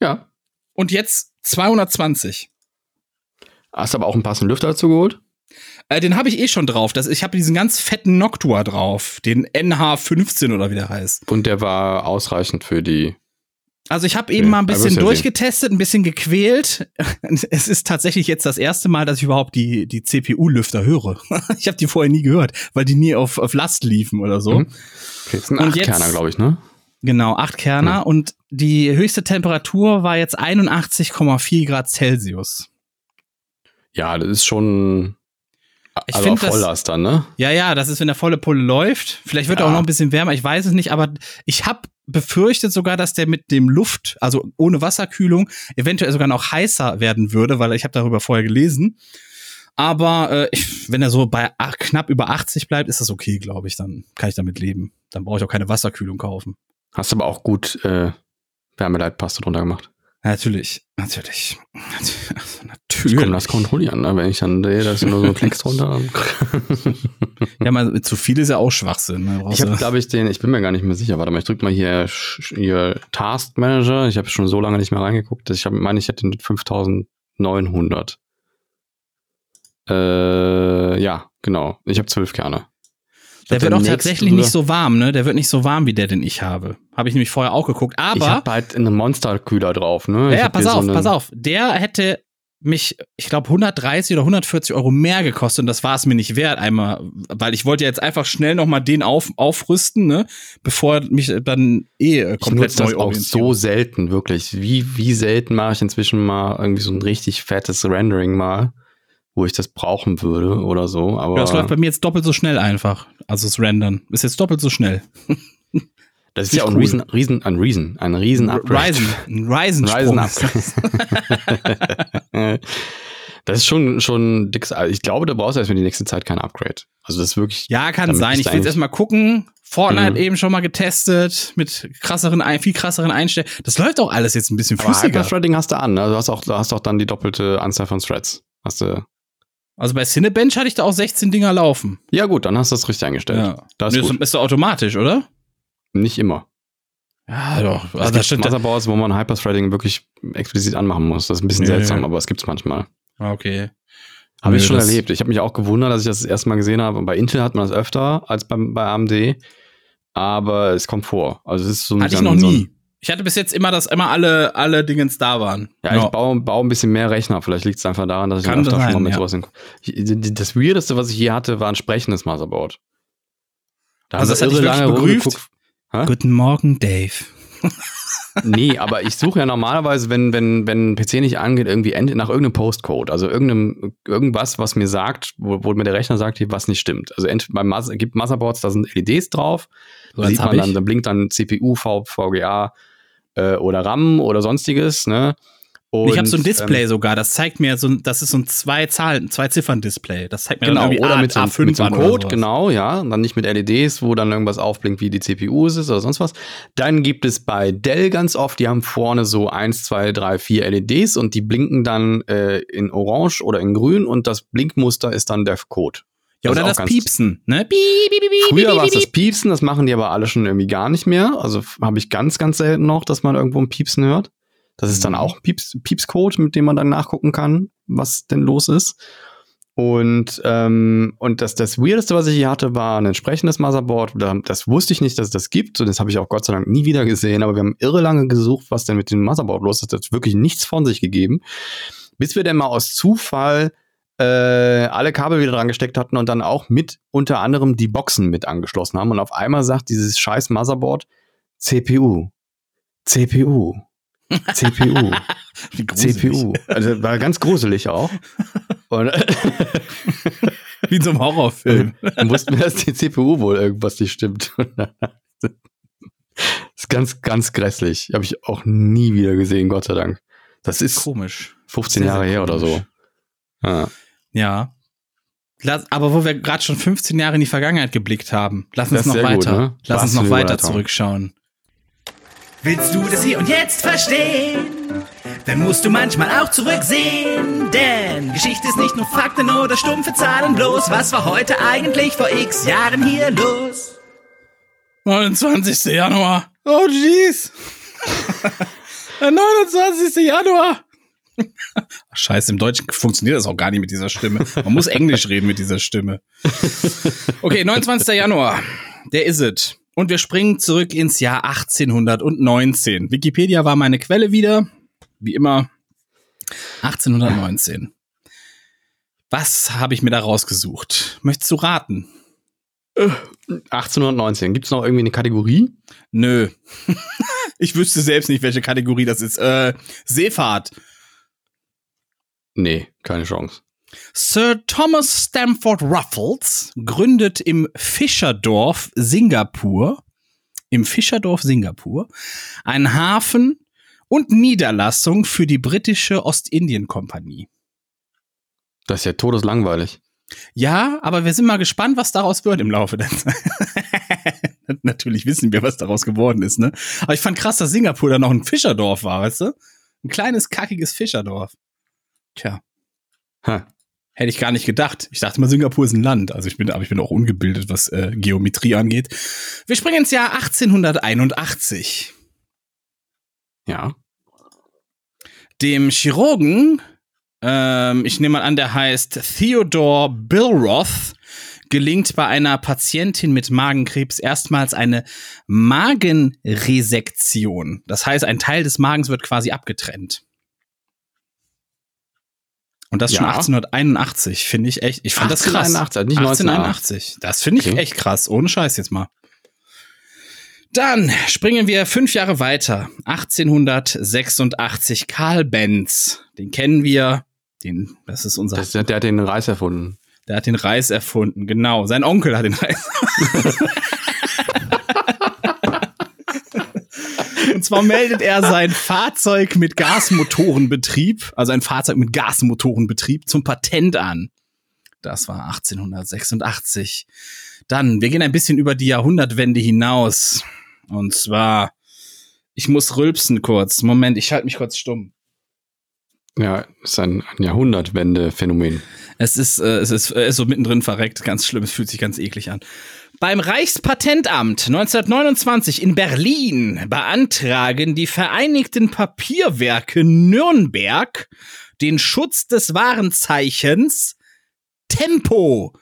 Ja. Und jetzt 220. Hast aber auch einen passenden Lüfter dazu geholt? Äh, den habe ich eh schon drauf. Das, ich habe diesen ganz fetten Noctua drauf, den NH15 oder wie der heißt. Und der war ausreichend für die. Also ich habe eben mal ein aber bisschen ja durchgetestet, ein bisschen gequält. (laughs) Es ist tatsächlich jetzt das erste Mal, dass ich überhaupt die, die CPU-Lüfter höre. (laughs) Ich habe die vorher nie gehört, weil die nie auf, auf Last liefen oder so. Mhm. Okay, das Und jetzt- Achtkerner, glaube ich, ne? Genau, acht Kerner. Hm. Und die höchste Temperatur war jetzt 81,4 Grad Celsius. Ja, das ist schon. Ich also find auf das- Volllast dann, ne? Ja, ja, das ist, wenn der volle Pulle läuft. Vielleicht wird er Ja. auch noch ein bisschen wärmer, ich weiß es nicht, aber ich habe befürchtet sogar, dass der mit dem Luft, also ohne Wasserkühlung, eventuell sogar noch heißer werden würde, weil ich habe darüber vorher gelesen. Aber äh, ich, wenn er so bei ach, knapp über 80 bleibt, ist das okay, glaube ich. Dann kann ich damit leben. Dann brauche ich auch keine Wasserkühlung kaufen. Hast aber auch gut äh, Wärmeleitpaste drunter gemacht. Natürlich, natürlich. Also, Ich natürlich. kann das kontrollieren, ne? wenn ich dann sehe, da ist nur so ein Klicks (laughs) drunter. Ja, mal zu viel ist ja auch Schwachsinn. Ne? Ich habe, glaube ich, den, ich bin mir gar nicht mehr sicher. Warte mal, ich drück mal hier, hier Task Manager. Ich habe schon so lange nicht mehr reingeguckt, dass ich hab, meine, ich hätte den 5900. Äh, ja, genau. Ich habe zwölf Kerne. Ich der wird auch tatsächlich nicht so warm, ne? Der wird nicht so warm wie der, den ich habe. Habe ich nämlich vorher auch geguckt. Ich Aber, habe halt einen Monsterkühler drauf, ne? Ich ja, pass so auf, einen- pass auf. Der hätte mich, ich glaube, 130 oder 140 Euro mehr gekostet und das war es mir nicht wert, einmal, weil ich wollte jetzt einfach schnell nochmal den auf, aufrüsten, ne? Bevor mich dann eh äh, Ich komplett nutze das neu auch orientiere. so selten, wirklich. Wie, wie selten mache ich inzwischen mal irgendwie so ein richtig fettes Rendering mal, wo ich das brauchen würde oder so. Aber Ja, das läuft bei mir jetzt doppelt so schnell einfach. Also das Rendern. Ist jetzt doppelt so schnell. (laughs) das ist ja auch ein cool. Riesen, Riesen, ein Riesen, ein Riesen Upgrade. Ryzen. Ein Ryzen. Ryzen Upgrade. (laughs) (laughs) Das ist schon, schon dickes. also Ich glaube, da brauchst du erstmal die nächste Zeit kein Upgrade. Also das ist wirklich. Ja, kann sein. Ich will jetzt erstmal gucken. Fortnite Mhm. eben schon mal getestet mit krasseren, viel krasseren Einstellungen. Das läuft auch alles jetzt ein bisschen Aber flüssiger. Hyperthreading hast du an. Ne? Du hast auch, du hast auch dann die doppelte Anzahl von Threads. Hast du. Also bei Cinebench hatte ich da auch 16 Dinger laufen. Ja gut, dann hast du das richtig eingestellt. Ja. Das Nee, ist das gut. ist doch automatisch, oder? Nicht immer. Ja, doch. Es Also, gibt das stimmt. Motherboards, wo man Hyperthreading wirklich explizit anmachen muss. Das ist ein bisschen Nö. seltsam, aber es gibt's manchmal. Ah, Okay. Habe ich schon erlebt. Ich habe mich auch gewundert, dass ich das, das erste Mal gesehen habe. Und bei Intel hat man das öfter als beim, bei AMD. Aber es kommt vor. Also es ist so Hatte ich so- noch so ein- nie. Ich hatte bis jetzt immer, dass immer alle, alle Dingens da waren. Ja, ich baue, baue ein bisschen mehr Rechner. Vielleicht liegt es einfach daran, dass ich Kann öfter schon mal mit ja. sowas in. Ich- Das Weirdeste, was ich je hatte, war ein sprechendes Motherboard. Da Also das hat irre lange. Hä? Guten Morgen, Dave. Nee, aber ich suche ja normalerweise, wenn, wenn, wenn ein PC nicht angeht, irgendwie end- nach irgendeinem Postcode, also irgendeinem, irgendwas, was mir sagt, wo, wo mir der Rechner sagt, hier, was nicht stimmt. Also beim Mother, gibt Motherboards, da sind LEDs drauf, So sieht man dann, ich. da blinkt dann CPU, v, VGA äh, oder RAM oder sonstiges, ne? Und, ich habe so ein Display ähm, sogar, das zeigt mir so, ein- das ist so ein zwei Zahlen, zwei Ziffern Display. Das zeigt mir Genau, dann irgendwie oder A- mit so, A5 mit so einem Code, genau, ja. Und dann nicht mit LEDs, wo dann irgendwas aufblinkt, wie die CPU es ist oder sonst was. Dann gibt es bei Dell ganz oft, die haben vorne so eins, zwei, drei, vier LEDs und die blinken dann äh, in Orange oder in Grün und das Blinkmuster ist dann der Code. Ja, Das oder das ganz- Piepsen, ne? Piep, piep, piep, Früher war es das Piepsen, das machen die aber alle schon irgendwie gar nicht mehr. Also habe ich ganz, ganz selten noch, dass man irgendwo ein Piepsen hört. Das ist dann Mhm. auch ein Pieps, Piepscode, mit dem man dann nachgucken kann, was denn los ist. Und, ähm, und das, das Weirdeste, was ich hier hatte, war ein entsprechendes Motherboard. Da- Das wusste ich nicht, dass es das gibt. Und das habe ich auch Gott sei Dank nie wieder gesehen. Aber wir haben irre lange gesucht, was denn mit dem Motherboard los ist. Das hat wirklich nichts von sich gegeben. Bis wir dann mal aus Zufall äh, alle Kabel wieder dran gesteckt hatten und dann auch mit unter anderem die Boxen mit angeschlossen haben. Und auf einmal sagt dieses scheiß Motherboard CPU. CPU. (laughs) CPU. CPU. Also war ganz gruselig auch. Und (laughs) Wie in so einem Horrorfilm. (laughs) dann wussten wir, dass die CPU wohl irgendwas nicht stimmt. Das ist ganz, ganz grässlich. Habe ich auch nie wieder gesehen, Gott sei Dank. Das ist Komisch. 15 Sehr, Jahre sehr her oder so. komisch. Ja. Ja. Lass, aber wo wir gerade schon 15 Jahre in die Vergangenheit geblickt haben, lass uns noch sehr gut, weiter. ne? Lass uns noch weiter Überleitung. zurückschauen. Willst du das hier und jetzt verstehen? Dann musst du manchmal auch zurücksehen. Denn Geschichte ist nicht nur Fakten oder stumpfe Zahlen bloß. Was war heute eigentlich vor x Jahren hier los? 29. Januar. Oh, jeez. (laughs) Der 29. Januar. (laughs) Scheiße, im Deutschen funktioniert das auch gar nicht mit dieser Stimme. Man muss Englisch reden mit dieser Stimme. (laughs) Okay, 29. Januar. Der is it. Und wir springen zurück ins Jahr 1819. Wikipedia war meine Quelle wieder. Wie immer. 1819. Was habe ich mir da rausgesucht? Möchtest du raten? 1819. Gibt es noch irgendwie eine Kategorie? Nö. (laughs) ich wüsste selbst nicht, welche Kategorie das ist. Äh, Seefahrt. Nee, keine Chance. Sir Thomas Stamford Ruffles gründet im Fischerdorf Singapur, im Fischerdorf Singapur, einen Hafen und Niederlassung für die britische Ostindien-Kompanie. Das ist ja todeslangweilig. Ja, aber wir sind mal gespannt, was daraus wird im Laufe der Zeit. (laughs) Natürlich wissen wir, was daraus geworden ist, ne? Aber ich fand krass, dass Singapur da noch ein Fischerdorf war, weißt du? Ein kleines, kackiges Fischerdorf. Tja, Ha. hätte ich gar nicht gedacht. Ich dachte mal, Singapur ist ein Land. Also ich bin, aber ich bin auch ungebildet, was äh, Geometrie angeht. Wir springen ins Jahr 1881. Ja. dem Chirurgen, ähm, ich nehme mal an, der heißt Theodore Billroth, gelingt bei einer Patientin mit Magenkrebs erstmals eine Magenresektion. Das heißt, ein Teil des Magens wird quasi abgetrennt. Und das schon Ja. 1881, finde ich echt. Ich fand das krass. 1881, nicht 1881. Das finde ich Okay. echt krass. Ohne Scheiß jetzt mal. Dann springen wir fünf Jahre weiter. 1886. Karl Benz. Den kennen wir. Den, das ist unser. Das, der hat den Reis erfunden. der hat den Reis erfunden. Genau. Sein Onkel hat den Reis. (laughs) (laughs) Und zwar meldet er sein Fahrzeug mit Gasmotorenbetrieb, also ein Fahrzeug mit Gasmotorenbetrieb zum Patent an. Das war 1886. Dann, wir gehen ein bisschen über die Jahrhundertwende hinaus. Und zwar, ich muss rülpsen kurz. Moment, ich halte mich kurz stumm. Ja, ist ein, ein Jahrhundertwende-Phänomen. Es ist, äh, es ist, er ist so mittendrin verreckt, ganz schlimm, es fühlt sich ganz eklig an. Beim Reichspatentamt 1929 in Berlin beantragen die Vereinigten Papierwerke Nürnberg den Schutz des Warenzeichens Tempo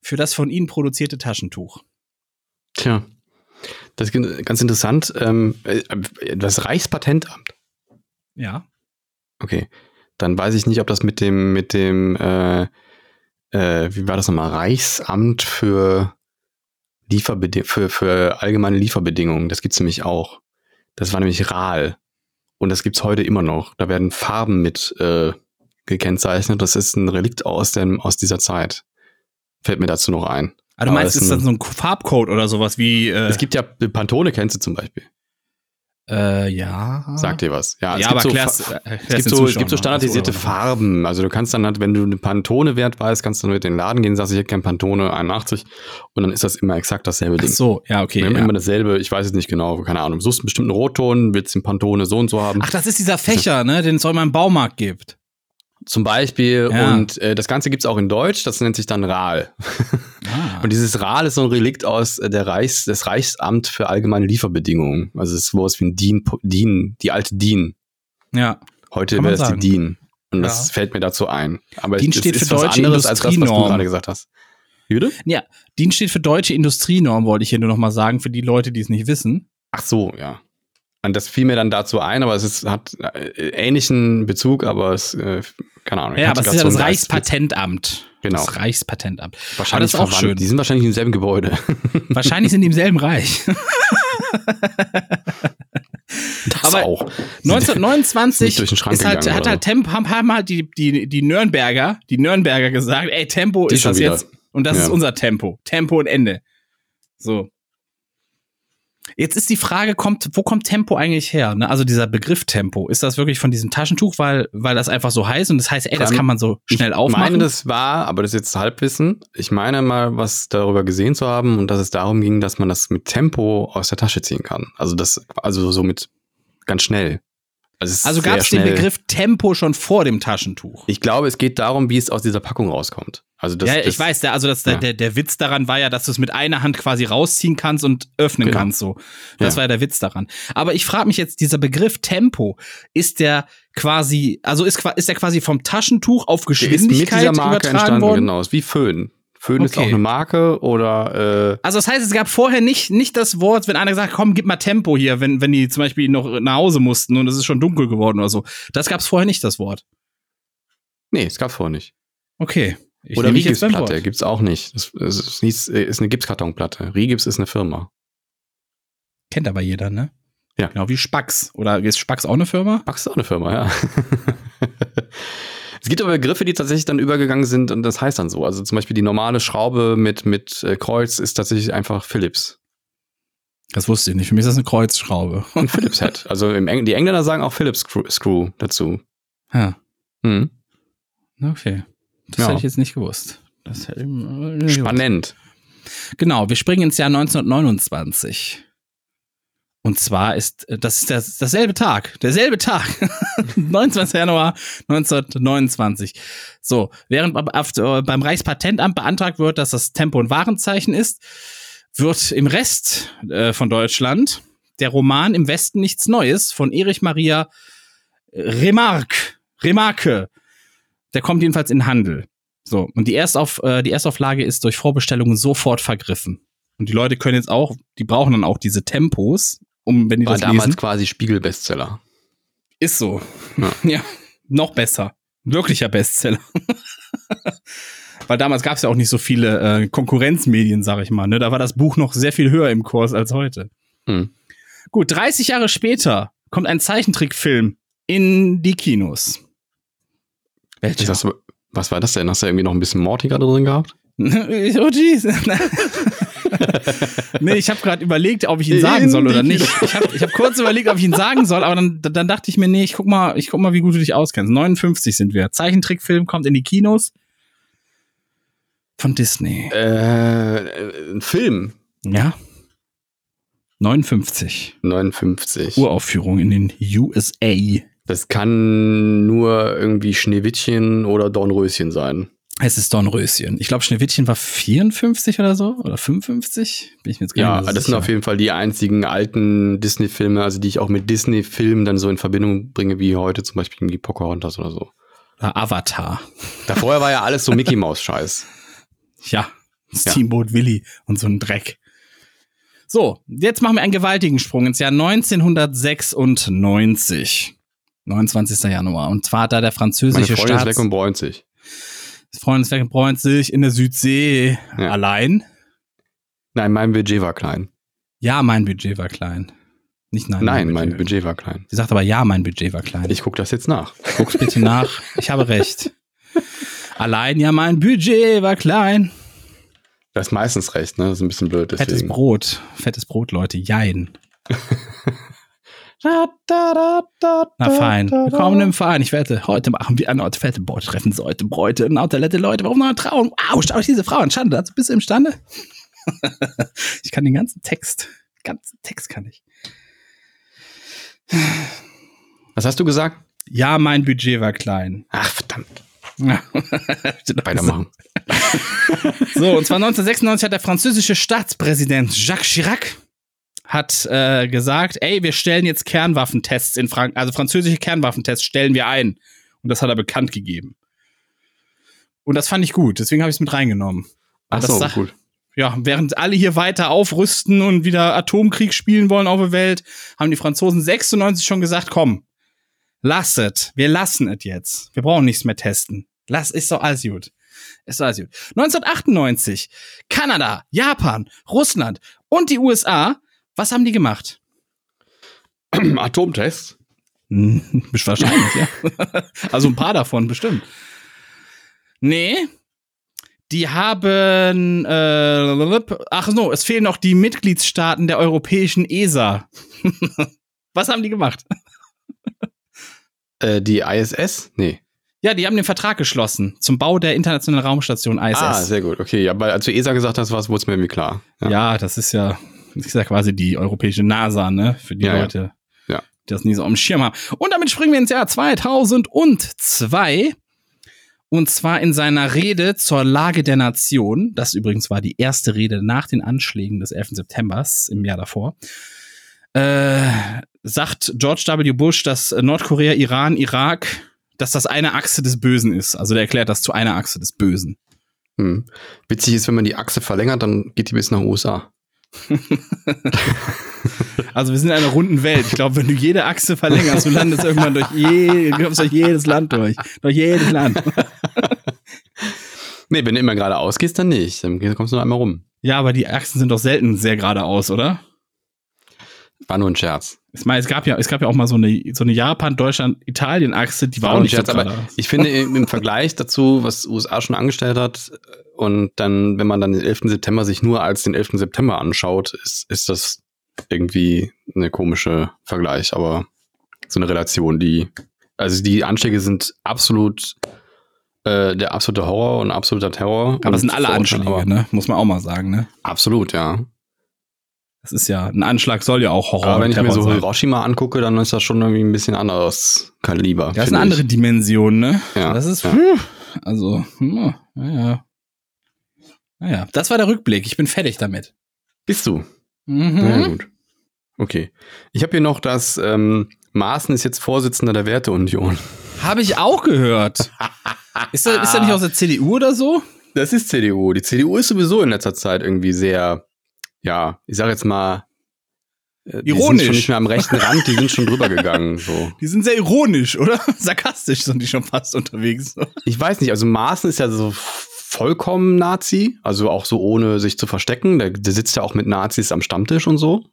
für das von ihnen produzierte Taschentuch. Tja, das ist ganz interessant. Ähm, äh, das Reichspatentamt. Ja. Okay. Dann weiß ich nicht, ob das mit dem, mit dem, äh, äh, wie war das nochmal? Reichsamt für Lieferbedingungen, für, für allgemeine Lieferbedingungen. Das gibt's nämlich auch. Das war nämlich RAL. Und das gibt's heute immer noch. Da werden Farben mit äh, gekennzeichnet. Das ist ein Relikt aus, dem, aus dieser Zeit. Fällt mir dazu noch ein. Ah, du meinst, ist das so ein Farbcode oder sowas wie, äh, Es gibt ja Pantone kennst du zum Beispiel. Äh, ja. Sagt dir was? Ja, es ja, gibt aber so klär's, Fa- äh, Es klär's gibt, so, es Zuschauern gibt so noch. standardisierte Achso, Farben. Also du kannst dann halt, wenn du einen Pantone-Wert weißt, kannst du nur in den Laden gehen, sagst, ich hätte gern Pantone 81 und dann ist das immer exakt dasselbe Ach Ding. so, ja, okay. Wir haben Ja. immer dasselbe, ich weiß es nicht genau, keine Ahnung. Du suchst einen bestimmten Rotton, willst den Pantone so und so haben. Ach, das ist dieser Fächer, ne, den es auch immer im Baumarkt gibt. Zum Beispiel. Ja. Und äh, das Ganze gibt's auch in Deutsch, das nennt sich dann RAL. Ah. (laughs) Und dieses RAL ist so ein Relikt aus äh, der Reichs, des Reichsamt für allgemeine Lieferbedingungen. Also es ist sowas wie ein DIN, DIN, die alte DIN. Ja. Heute wäre es die sagen. DIN. Und das Ja. fällt mir dazu ein. Aber DIN es steht ist für was deutsche anderes als das, was du gerade gesagt hast. Bitte? Ja, DIN steht für deutsche Industrienorm, wollte ich hier nur noch mal sagen, für die Leute, die es nicht wissen. Ach so, ja. Und das fiel mir dann dazu ein, aber es ist, hat äh, ähnlichen Bezug, aber es, äh, keine Ahnung. Ja, aber es ist ja das Reichspatentamt. Genau. Das Reichspatentamt. Aber Wahrscheinlich das ist auch schön. Die sind wahrscheinlich im selben Gebäude. (laughs) Wahrscheinlich sind die im selben Reich. (laughs) (laughs) Das Aber auch. 1929 Nicht durch den Schrank ist halt, gegangen hat halt Tempo, haben, haben halt die, die, die Nürnberger, die Nürnberger gesagt, ey, Tempo Die ist das wieder. jetzt. Und das Ja. ist unser Tempo. Tempo und Ende. So. Jetzt ist die Frage, kommt, wo kommt Tempo eigentlich her? Ne? Also dieser Begriff Tempo, ist das wirklich von diesem Taschentuch, weil, weil das einfach so heißt und das heißt, ey, das kann man so schnell Ich aufmachen? meine, das war, aber das ist jetzt Halbwissen. Ich meine mal, was darüber gesehen zu haben und dass es darum ging, dass man das mit Tempo aus der Tasche ziehen kann. Also das, also so mit ganz schnell. Also, also gab es den. Begriff Tempo schon vor dem Taschentuch? Ich glaube, es geht darum, wie es aus dieser Packung rauskommt. Also das, ja, das, ich weiß, der, also das, der, ja. der, der Witz daran war ja, dass du es mit einer Hand quasi rausziehen kannst und öffnen Genau. kannst. So, das Ja. war ja der Witz daran. Aber ich frage mich jetzt, dieser Begriff Tempo, ist der quasi, also ist, ist der quasi vom Taschentuch auf Der ist mit Geschwindigkeit dieser Marke übertragen entstanden, worden? genau. Ist wie Föhn. Föhn ist Okay. auch eine Marke oder äh, Also das heißt, es gab vorher nicht, nicht das Wort, wenn einer gesagt hat, komm, gib mal Tempo hier, wenn, wenn die zum Beispiel noch nach Hause mussten und es ist schon dunkel geworden oder so. Das gab es vorher nicht, das Wort. nee, es gab vorher nicht. Okay. Ich oder Rigipsplatte Wort. gibt's auch nicht. Das, das ist, äh, ist eine Gipskartonplatte. Rigips ist eine Firma. Kennt aber jeder, ne? Ja. Genau wie Spax. Oder ist Spax auch eine Firma? Max ist auch eine Firma, ja. (laughs) es gibt aber Begriffe, die tatsächlich dann übergegangen sind und das heißt dann so. Also zum Beispiel die normale Schraube mit, mit äh, Kreuz ist tatsächlich einfach Philips. Das wusste ich nicht. Für mich ist das eine Kreuzschraube. Ein (laughs) Philips Head. Also im Eng die Engländer sagen auch Philips Screw, dazu. Ja. Hm. Okay. Das Ja. hätte ich jetzt nicht gewusst. Das hätte ich, äh, Spannend. Genau, wir springen ins Jahr 1929. Und zwar ist, äh, das ist das, dasselbe Tag, derselbe Tag, (laughs) 29. Januar 1929. So, während auf, äh, beim Reichspatentamt beantragt wird, dass das Tempo- und Warenzeichen ist, wird im Rest äh, von Deutschland der Roman Im Westen nichts Neues von Erich Maria Remarque, Remarque, der kommt jedenfalls in Handel. So, und die, Erstauf, äh, die Erstauflage ist durch Vorbestellungen sofort vergriffen. Und die Leute können jetzt auch, die brauchen dann auch diese Tempos, um, wenn die War das damals lesen. quasi Spiegel-Bestseller. Ist so. Ja. (laughs) Ja. noch besser. Wirklicher Bestseller. (laughs) Weil damals gab es ja auch nicht so viele äh, Konkurrenzmedien, sag ich mal. Ne? Da war das Buch noch sehr viel höher im Kurs als heute. Hm. Gut, 30 Jahre später kommt ein Zeichentrickfilm in die Kinos. Das, was war das denn? Hast du irgendwie noch ein bisschen Morty gerade drin gehabt? (laughs) oh jeez. (laughs) nee, ich habe gerade überlegt, ob ich ihn sagen soll oder nicht. Ich habe ich hab kurz überlegt, ob ich ihn sagen soll, aber dann, dann dachte ich mir, nee, ich guck mal, ich guck mal, wie gut du dich auskennst. 59 sind wir. Zeichentrickfilm kommt in die Kinos von Disney. Äh, ein Film. Ja. 59. 59. Uraufführung in den USA. Das kann nur irgendwie Schneewittchen oder Dornröschen sein. Es ist Dornröschen. Ich glaube, Schneewittchen war 54 oder so oder 55. Bin ich mir jetzt Ja, das sind sicher. auf jeden Fall die einzigen alten Disney-Filme, also die ich auch mit Disney-Filmen dann so in Verbindung bringe, wie heute zum Beispiel die Pocahontas oder so. Avatar. Da vorher war ja alles so Mickey Mouse-Scheiß. (laughs) Ja, Steamboat Willy und so ein Dreck. So, jetzt machen wir einen gewaltigen Sprung ins Jahr 1996. 29. Januar. Und zwar hat da der Meine französische ist Staats... weg und bräunt sich. Freund ist weg und bräunt sich in der Südsee Ja. allein. Nein, mein Budget war klein. Ja, mein Budget war klein. Nicht nein. Nein, mein Budget. Budget war klein. Sie sagt aber ja, mein Budget war klein. Ich gucke das jetzt nach. Guck's bitte nach. Ich habe recht. Allein ja, mein Budget war klein. Das ist meistens recht, ne? Das ist ein bisschen blöd Fettes deswegen. Brot. Fettes Brot, Leute. Jein. (laughs) Na fein. Willkommen im Verein. Ich wette, heute machen wir erneut fette Beutreffen. Leute, Bräute, Nautalette, Leute. Warum noch trauen? Au, schaut euch diese Frau an. Schande, dazu bist du imstande? (laughs) ich kann den ganzen Text. Den ganzen Text kann ich. Was hast du gesagt? Ja, mein Budget war klein. Ach, verdammt. Ja. (laughs) Weitermachen. (laughs) So, und zwar 1996 hat der französische Staatspräsident Jacques Chirac hat äh, gesagt, ey, wir stellen jetzt Kernwaffentests in Frankreich, also französische Kernwaffentests stellen wir ein. Und das hat er bekannt gegeben. Und das fand ich gut, deswegen habe ich es mit reingenommen. Ach Das so, sag- gut. Ja, während alle hier weiter aufrüsten und wieder Atomkrieg spielen wollen auf der Welt, haben die Franzosen 96 schon gesagt, komm, lass es, wir lassen es jetzt. Wir brauchen nichts mehr testen. Lass, ist doch alles gut. Ist doch alles gut. 1998, Kanada, Japan, Russland und die USA, was haben die gemacht? (clears throat) Atomtest? Hm, (laughs) Wahrscheinlich, ja. (laughs) Also ein paar davon bestimmt. Nee. Die haben, äh, ach so, es fehlen noch die Mitgliedstaaten der europäischen ESA. (laughs) Was haben die gemacht? Äh, die ISS? Nee. Ja, die haben den Vertrag geschlossen zum Bau der internationalen Raumstation ISS. Ah, sehr gut. Okay, ja, weil als du ESA gesagt hast, wurde es mir irgendwie klar. ja. das ist ja, das ist ja quasi die europäische NASA, ne? Für die Ja. Leute, Ja. die das nie so am Schirm haben. Und damit springen wir ins Jahr 2002. Und zwar in seiner Rede zur Lage der Nation. Das übrigens war die erste Rede nach den Anschlägen des 11. Septembers im Jahr davor. Äh, sagt George W. Bush, dass Nordkorea, Iran, Irak, dass das eine Achse des Bösen ist. Also der erklärt das zu einer Achse des Bösen. Hm. Witzig ist, wenn man die Achse verlängert, dann geht die bis nach USA. (laughs) Also wir sind in einer runden Welt. Ich glaube, wenn du jede Achse verlängerst, du landest irgendwann durch, je, durch jedes Land durch. Durch jedes Land. (laughs) Nee, wenn du immer geradeaus gehst, dann nicht. Dann kommst du nur einmal rum. Ja, aber die Achsen sind doch selten sehr geradeaus, oder? War nur ein Scherz. Ich meine, es gab ja, es gab ja auch mal so eine, so eine Japan, Deutschland, Italien-Achse, die war, auch nur ein nicht so aber ich finde im, Vergleich dazu, was USA schon angestellt hat, und dann, wenn man dann den 11. September sich nur als den 11. September anschaut, ist, ist das irgendwie eine komische Vergleich, aber so eine Relation, die, also die Anschläge sind absolut äh, der absolute Horror und absoluter Terror. Aber es sind alle Anschläge, ne? Muss man auch mal sagen, ne? Absolut, ja. Das ist ja, ein Anschlag soll ja auch Horror Aber wenn ich mir so sein. Hiroshima angucke, dann ist das schon irgendwie ein bisschen anderes Kaliber. Das ist eine andere ich. Dimension, ne? Ja, Das ist, ja. puh, also, hm, naja. Naja, das war der Rückblick. Ich bin fertig damit. Bist du? Mhm. Na ja, gut. Okay. Ich habe hier noch, dass ähm, Maaßen ist jetzt Vorsitzender der Werteunion. (laughs) Habe ich auch gehört. ist, er, ist er nicht aus der CDU oder so? Das ist CDU. Die CDU ist sowieso in letzter Zeit irgendwie sehr, ja, ich sage jetzt mal, äh, die Ironisch. sind schon nicht mehr am rechten Rand, die sind schon drüber gegangen. So. (laughs) Die sind sehr ironisch, oder? (laughs) Sarkastisch sind die schon fast unterwegs. Ich weiß nicht, also Maaßen ist ja so vollkommen Nazi, also auch so ohne sich zu verstecken. Der, der sitzt ja auch mit Nazis am Stammtisch und so.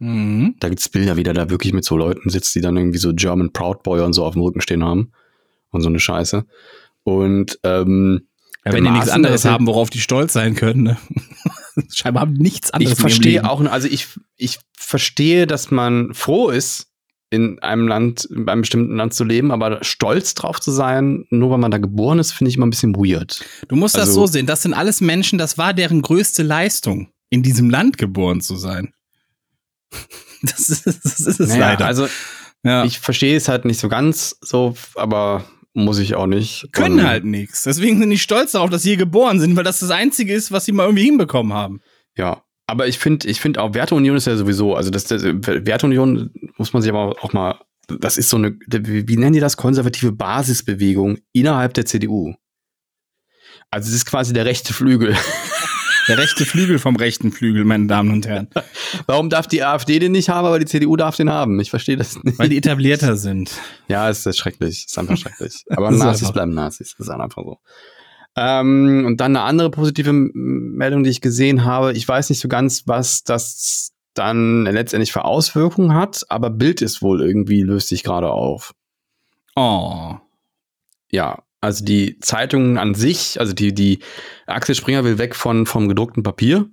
Mhm. Da gibt's Bilder, wie der da wirklich mit so Leuten sitzt, die dann irgendwie so German Proud Boy und so auf dem Rücken stehen haben. Und so eine Scheiße. Und ähm, Ja, wenn die nichts anderes der ist haben, worauf die stolz sein können. Ne? (laughs) (laughs) Scheinbar haben nichts anderes. Ich verstehe auch, also ich, ich verstehe, dass man froh ist, in einem Land, in einem bestimmten Land zu leben, aber stolz drauf zu sein, nur weil man da geboren ist, finde ich immer ein bisschen weird. Du musst das Also- so sehen. Das sind alles Menschen, das war deren größte Leistung, in diesem Land geboren zu sein. (laughs) Das ist, das ist es leider. also Ja. Ich verstehe es halt nicht so ganz so, aber muss ich auch nicht. können Und- halt nichts. Deswegen sind die stolz darauf, dass sie hier geboren sind, weil das das Einzige ist, was sie mal irgendwie hinbekommen haben. Ja. Aber ich finde, ich finde auch Werteunion ist ja sowieso, also das, das Werteunion muss man sich aber auch mal, das ist so eine, wie wie nennen die das, konservative Basisbewegung innerhalb der CDU. Also es ist quasi der rechte Flügel. Der rechte Flügel vom rechten Flügel, meine Damen und Herren. Warum darf die AfD den nicht haben, aber die CDU darf den haben? Ich verstehe das nicht. Weil die etablierter sind. Ja, es ist schrecklich. Ist einfach schrecklich. (laughs) Aber ist Nazis einfach- bleiben Nazis. Das ist einfach so. Ähm, und dann eine andere positive Meldung, die ich gesehen habe. Ich weiß nicht so ganz, was das dann letztendlich für Auswirkungen hat, aber Bild ist wohl irgendwie, löst sich gerade auf. Oh. Ja, also die Zeitungen an sich, also die, die Axel Springer will weg von, vom gedruckten Papier,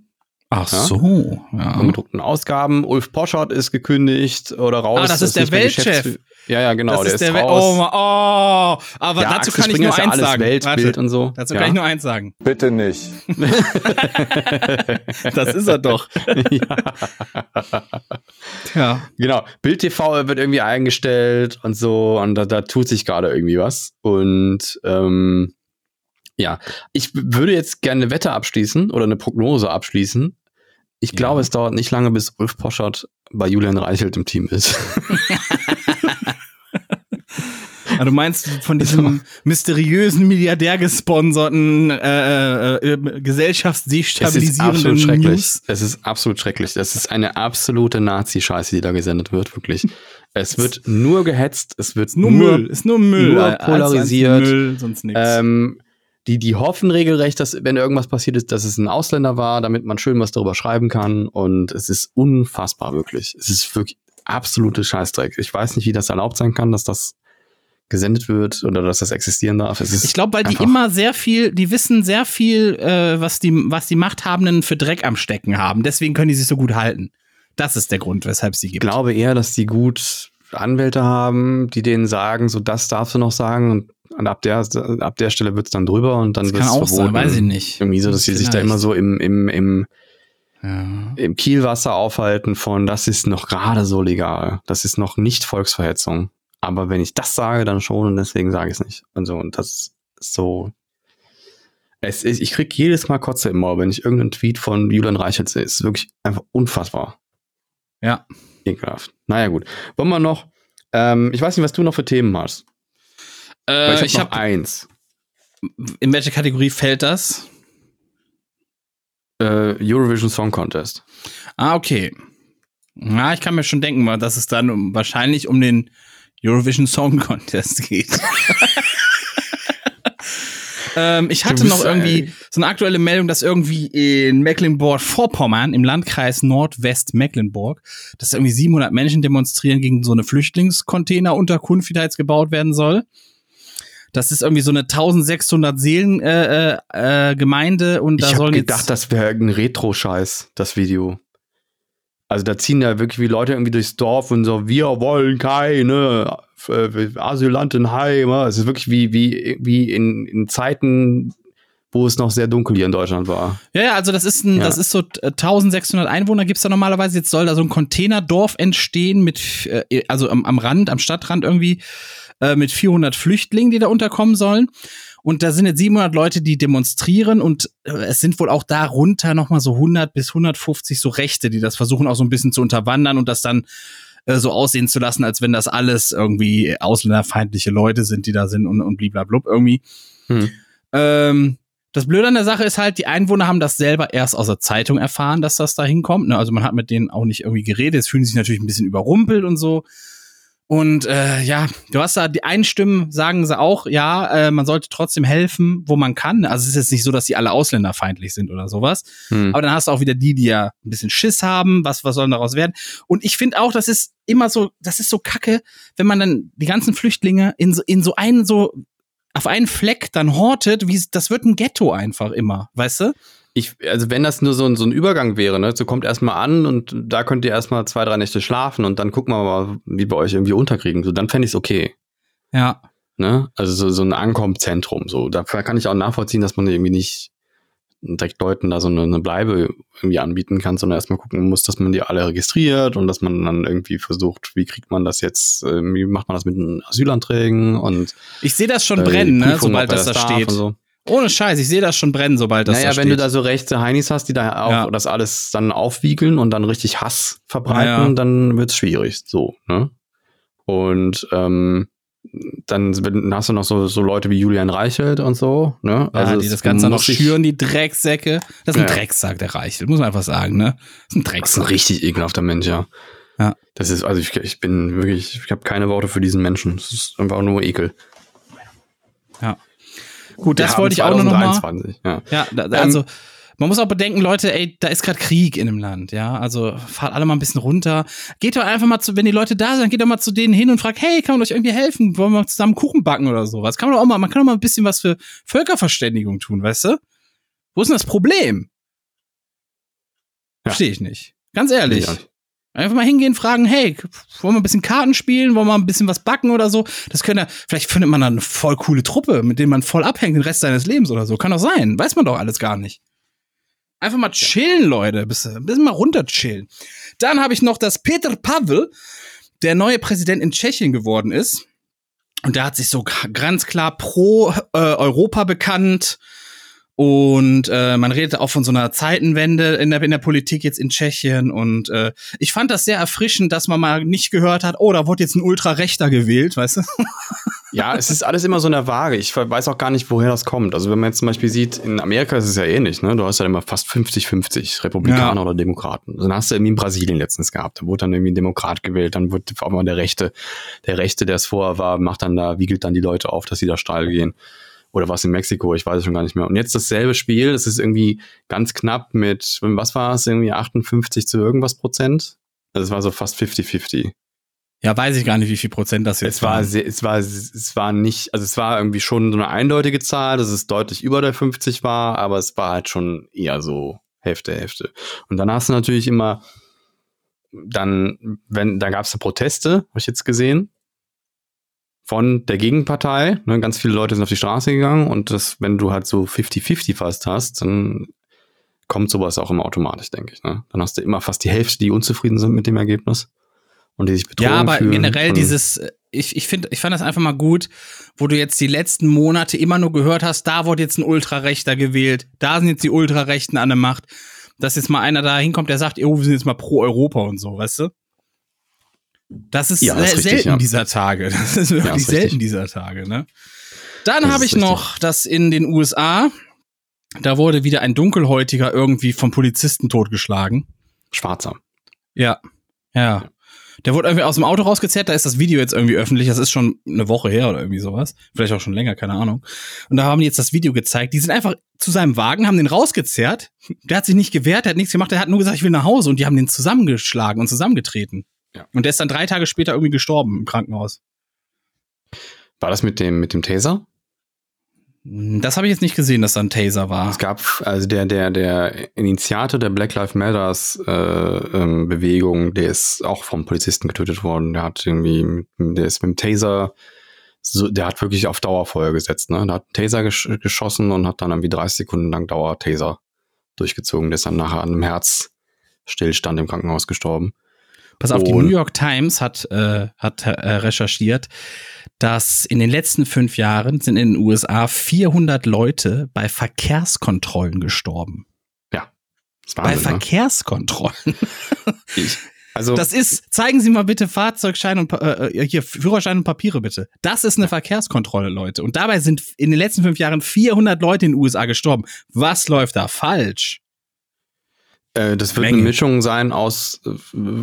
Ach Ja? so. von Ja. gedruckten Ausgaben. Ulf Poschardt ist gekündigt oder raus. Ah, das ist der nicht mehr Weltchef. Ja, ja, genau, das der ist ist, der We- raus. Oh, oh, aber ja, dazu Axel kann ich Springer nur ist ja eins alles sagen. Weltbild Warte, und so. dazu ja. kann ich nur eins sagen. Bitte nicht. (laughs) Das ist er doch. (laughs) ja. Genau, Bild TV wird irgendwie eingestellt und so und da, da tut sich gerade irgendwie was. Und ähm, ja, ich würde jetzt gerne eine Wette abschließen oder eine Prognose abschließen. Ich Ja. glaube, es dauert nicht lange, bis Ulf Poschardt bei Julian Reichelt im Team ist. (laughs) Ah, du meinst von diesem mysteriösen Milliardär gesponserten äh, äh, äh, Es ist absolut gesellschaftsdestabilisierenden schrecklich. Es ist absolut schrecklich. Das ist eine absolute Nazi-Scheiße, die da gesendet wird, wirklich. Es wird nur gehetzt, es wird Nur, Müll, ist nur Müll. nur polarisiert. Müll, sonst nichts. Ähm, die, die hoffen regelrecht, dass, wenn irgendwas passiert ist, dass es ein Ausländer war, damit man schön was darüber schreiben kann. Und es ist unfassbar, wirklich. Es ist wirklich absolute Scheißdreck. Ich weiß nicht, wie das erlaubt sein kann, dass das gesendet wird oder dass das existieren darf. Ich glaube, weil die immer sehr viel, die wissen sehr viel, äh, was, die, was die Machthabenden für Dreck am Stecken haben. Deswegen können die sich so gut halten. Das ist der Grund, weshalb es sie Ich gibt. glaube eher, dass die gut Anwälte haben, die denen sagen, so das darfst du noch sagen und ab der ab der Stelle wird's dann drüber und dann das wird's kann auch sein, verboten. weiß ich nicht. Irgendwie so, dass sie sich da Vielleicht. immer so im, im, im, Ja. im Kielwasser aufhalten von, das ist noch gerade so legal. Das ist noch nicht Volksverhetzung. Aber wenn ich das sage, dann schon und deswegen sage ich es nicht. Und so, und das ist so. Es ist, ich krieg jedes Mal Kotze im Maul, wenn ich irgendeinen Tweet von Julian Reichelt sehe. Es ist wirklich einfach unfassbar. ja. Ekelhaft. Naja, gut. Wollen wir noch, ähm, ich weiß nicht, was du noch für Themen hast. Äh, ich habe habe, eins. in welche Kategorie fällt das? Äh, Eurovision Song Contest. Ah, okay. Na, ich kann mir schon denken, dass es dann um, wahrscheinlich um den Eurovision Song Contest (laughs) geht. ähm, ich hatte noch irgendwie so eine aktuelle Meldung, dass irgendwie in Mecklenburg-Vorpommern, im Landkreis Nordwest-Mecklenburg, dass irgendwie 700 Menschen demonstrieren gegen so eine Flüchtlingscontainer-Unterkunft, die da jetzt gebaut werden soll. Das ist irgendwie so eine 1600 Seelen äh, äh, äh, Gemeinde und da ich sollen gedacht, jetzt das wäre ein Retro-Scheiß, das Video. Also da ziehen ja wirklich wie Leute irgendwie durchs Dorf und so, wir wollen keine äh, Asylantenheime. Es ist wirklich wie, wie, wie in, in Zeiten, wo es noch sehr dunkel hier in Deutschland war. Ja, ja, also das ist ein, Ja. das ist so äh, 1600 Einwohner gibt's da normalerweise. Jetzt soll da so ein Containerdorf entstehen mit, äh, also am, am Rand, am Stadtrand irgendwie, äh, mit 400 Flüchtlingen, die da unterkommen sollen. Und da sind jetzt 700 Leute, die demonstrieren und äh, es sind wohl auch darunter nochmal so 100 bis 150 so Rechte, die das versuchen auch so ein bisschen zu unterwandern und das dann äh, so aussehen zu lassen, als wenn das alles irgendwie ausländerfeindliche Leute sind, die da sind und, und bliblablub irgendwie. Hm. Ähm, das Blöde an der Sache ist halt, die Einwohner haben das selber erst aus der Zeitung erfahren, dass das da hinkommt. Ne? Also man hat mit denen auch nicht irgendwie geredet. Es fühlen sich natürlich ein bisschen überrumpelt und so. Und äh, ja, du hast da die einen Stimmen sagen sie auch, ja, äh, man sollte trotzdem helfen, wo man kann. Also es ist jetzt nicht so, dass die alle ausländerfeindlich sind oder sowas. Hm. Aber dann hast du auch wieder die, die ja ein bisschen Schiss haben, was, was soll daraus werden? Und ich finde auch, das ist immer so, das ist so kacke, wenn man dann die ganzen Flüchtlinge in so, in so einen so, auf einen Fleck dann hortet, wie, das wird ein Ghetto einfach immer, weißt du? Ich, also wenn das nur so ein, so ein Übergang wäre, ne, so kommt erstmal an und da könnt ihr erstmal zwei, drei Nächte schlafen und dann gucken wir mal, wie wir euch irgendwie unterkriegen. So, dann fände ich es okay. Ja. Ne? Also so, so ein Ankommenzentrum. So, dafür kann ich auch nachvollziehen, dass man irgendwie nicht direkt Leuten da so eine, eine Bleibe irgendwie anbieten kann, sondern erstmal gucken muss, dass man die alle registriert und dass man dann irgendwie versucht, wie kriegt man das jetzt, äh, wie macht man das mit den Asylanträgen und Ich sehe das schon äh, brennen, ne, sobald ob das da steht. so. Ohne Scheiß, ich sehe das schon brennen, sobald das naja, da wenn steht. du da so rechte Heinis hast, die da auch Ja. das alles dann aufwiegeln und dann richtig Hass verbreiten, Ja. dann wird's schwierig. So, ne? Und ähm, dann hast du noch so, so Leute wie Julian Reichelt und so, ne? ja, die es das Ganze noch schüren, die Drecksäcke. Das ist ein Ja. Drecksack, der Reichelt, muss man einfach sagen, ne? Das ist ein Das ist ein Drecksack. richtig ekelhafter Mensch, ja. Ja. Das ist, also ich, ich bin wirklich, ich habe keine Worte für diesen Menschen. Das ist einfach nur Ekel. Gut, das wollte ich auch nur noch mal. 2023, Ja. Ja, da, Ähm, also man muss auch bedenken, Leute, ey, da ist gerade Krieg in dem Land, ja. Also fahrt alle mal ein bisschen runter. Geht doch einfach mal zu, wenn die Leute da sind, geht doch mal zu denen hin und fragt, hey, kann man euch irgendwie helfen? Wollen wir zusammen Kuchen backen oder sowas? Kann man doch auch mal, man kann doch mal ein bisschen was für Völkerverständigung tun, weißt du? Wo ist denn das Problem? Ja. Verstehe ich nicht. Ganz ehrlich. Ja. Einfach mal hingehen, fragen, hey, wollen wir ein bisschen Karten spielen, wollen wir ein bisschen was backen oder so? Das könnte, vielleicht findet man dann eine voll coole Truppe, mit denen man voll abhängt den Rest seines Lebens oder so. Kann doch sein. Weiß man doch alles gar nicht. Einfach mal chillen, Leute. Bisschen, bisschen mal runter chillen. Dann habe ich noch, dass Peter Pavel der neue Präsident in Tschechien geworden ist. Und der hat sich so ganz klar pro äh, Europa bekannt. Und äh, man redet auch von so einer Zeitenwende in der, in der Politik jetzt in Tschechien. Und äh, ich fand das sehr erfrischend, dass man mal nicht gehört hat, oh, da wurde jetzt ein Ultrarechter gewählt, weißt du? (laughs) Ja, es ist alles immer so in der Waage. Ich weiß auch gar nicht, woher das kommt. Also wenn man jetzt zum Beispiel sieht, in Amerika ist es ja ähnlich, ne? Du hast ja immer fast 50-50, Republikaner Ja. oder Demokraten. Dann hast du irgendwie in Brasilien letztens gehabt. Da wurde dann irgendwie ein Demokrat gewählt, dann wird auf einmal der Rechte, der Rechte, der es vorher war, macht dann da, wiegelt dann die Leute auf, dass sie da steil gehen. Oder was in Mexiko, ich weiß es schon gar nicht mehr. Und jetzt dasselbe Spiel, das ist irgendwie ganz knapp mit, was war es, irgendwie 58 zu irgendwas Prozent? Also es war so fast 50-50. Ja, weiß ich gar nicht, wie viel Prozent das jetzt Es war, sehr, es war, es war nicht, also es war irgendwie schon so eine eindeutige Zahl, dass es deutlich über der 50 war, aber es war halt schon eher so Hälfte, Hälfte. Und dann hast du natürlich immer, dann, wenn, da gab es Proteste, habe ich jetzt gesehen, von der Gegenpartei. Ne, ganz viele Leute sind auf die Straße gegangen und das, wenn du halt so 50-50 fast hast, dann kommt sowas auch immer automatisch, denke ich. Ne? Dann hast du immer fast die Hälfte, die unzufrieden sind mit dem Ergebnis und die sich betrogen Ja, aber fühlen. generell dieses, äh, ich, ich finde, ich fand das einfach mal gut, wo du jetzt die letzten Monate immer nur gehört hast, da wurde jetzt ein Ultrarechter gewählt, da sind jetzt die Ultrarechten an der Macht, dass jetzt mal einer da hinkommt, der sagt, oh, wir sind jetzt mal pro Europa und so, weißt du? Das ist, Ja, das ist sehr richtig, selten ja. dieser Tage. Das ist wirklich ist selten richtig. dieser Tage, ne? Dann Das habe ich noch, dass in den USA, da wurde wieder ein Dunkelhäutiger irgendwie vom Polizisten totgeschlagen. Schwarzer. Ja, ja. Der wurde irgendwie aus dem Auto rausgezerrt, da ist das Video jetzt irgendwie öffentlich, das ist schon eine Woche her oder irgendwie sowas. Vielleicht auch schon länger, keine Ahnung. Und da haben die jetzt das Video gezeigt. Die sind einfach zu seinem Wagen, haben den rausgezerrt. Der hat sich nicht gewehrt, der hat nichts gemacht, der hat nur gesagt, ich will nach Hause. Und die haben den zusammengeschlagen und zusammengetreten. Ja. Und der ist dann drei Tage später irgendwie gestorben im Krankenhaus. War das mit dem, mit dem Taser? Das habe ich jetzt nicht gesehen, dass da ein Taser war. Es gab, also der, der, der Initiator der Black Lives Matters äh, ähm, Bewegung, der ist auch vom Polizisten getötet worden. Der hat irgendwie, der ist mit dem Taser, so, der hat wirklich auf Dauerfeuer gesetzt, ne? Der hat einen Taser gesch geschossen und hat dann irgendwie 30 Sekunden lang Dauer-Taser durchgezogen. Der ist dann nachher an einem Herzstillstand im Krankenhaus gestorben. Pass auf, die Und- New York Times hat, äh, hat äh, recherchiert, dass in den letzten fünf Jahren sind in den USA 400 Leute bei Verkehrskontrollen gestorben. Das ist bei Wahnsinn, ne? Verkehrskontrollen. (laughs) Ich, also, Das ist, zeigen Sie mal bitte Fahrzeugschein und Pa- äh, hier Führerschein und Papiere bitte. Das ist eine Verkehrskontrolle, Leute. Und dabei sind in den letzten fünf Jahren 400 Leute in den USA gestorben. Was läuft da falsch? Äh, das wird Menge. eine Mischung sein aus äh,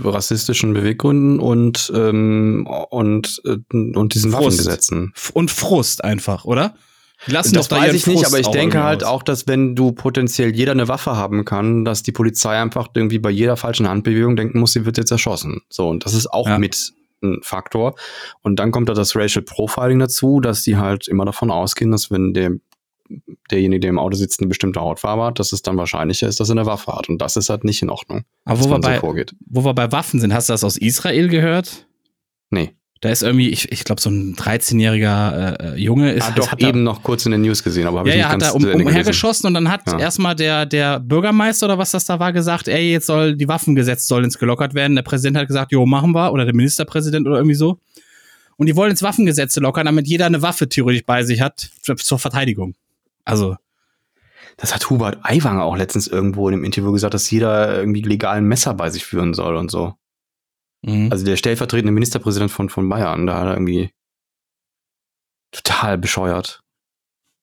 rassistischen Beweggründen und, ähm, und, äh, und diesen Frust. Waffengesetzen. Und Frust einfach, oder? Lassen Das doch da weiß ich nicht, Frust aber ich denke halt aus. auch, dass wenn du potenziell jeder eine Waffe haben kann, dass die Polizei einfach irgendwie bei jeder falschen Handbewegung denken muss, sie wird jetzt erschossen. So, und das ist auch Ja. mit ein Faktor. Und dann kommt da das Racial Profiling dazu, dass die halt immer davon ausgehen, dass wenn der derjenige, der im Auto sitzt, eine bestimmte Hautfarbe hat, dass es dann wahrscheinlicher ist, dass er eine Waffe hat. Und das ist halt nicht in Ordnung, Aber wo wir, so bei, vorgeht. wo wir bei Waffen sind, hast du das aus Israel gehört? Nee. Da ist irgendwie, ich, ich glaube, so ein 13-jähriger äh, Junge ist Ah, doch, hat da- eben noch kurz in den News gesehen, aber habe ja, ich ja, nicht hat ganz da um, zu Ende gelesen. umhergeschossen und dann hat Ja. erstmal der, der Bürgermeister oder was das da war gesagt, ey, jetzt soll die Waffengesetz soll ins gelockert werden. Der Präsident hat gesagt, jo, machen wir, oder der Ministerpräsident oder irgendwie so. Und die wollen jetzt Waffengesetze lockern, damit jeder eine Waffe theoretisch bei sich hat zur Verteidigung. Also, Das hat Hubert Aiwanger auch letztens irgendwo in dem Interview gesagt, dass jeder irgendwie legal ein Messer bei sich führen soll und so. mhm. Also der stellvertretende Ministerpräsident von, von Bayern, da hat er irgendwie total bescheuert.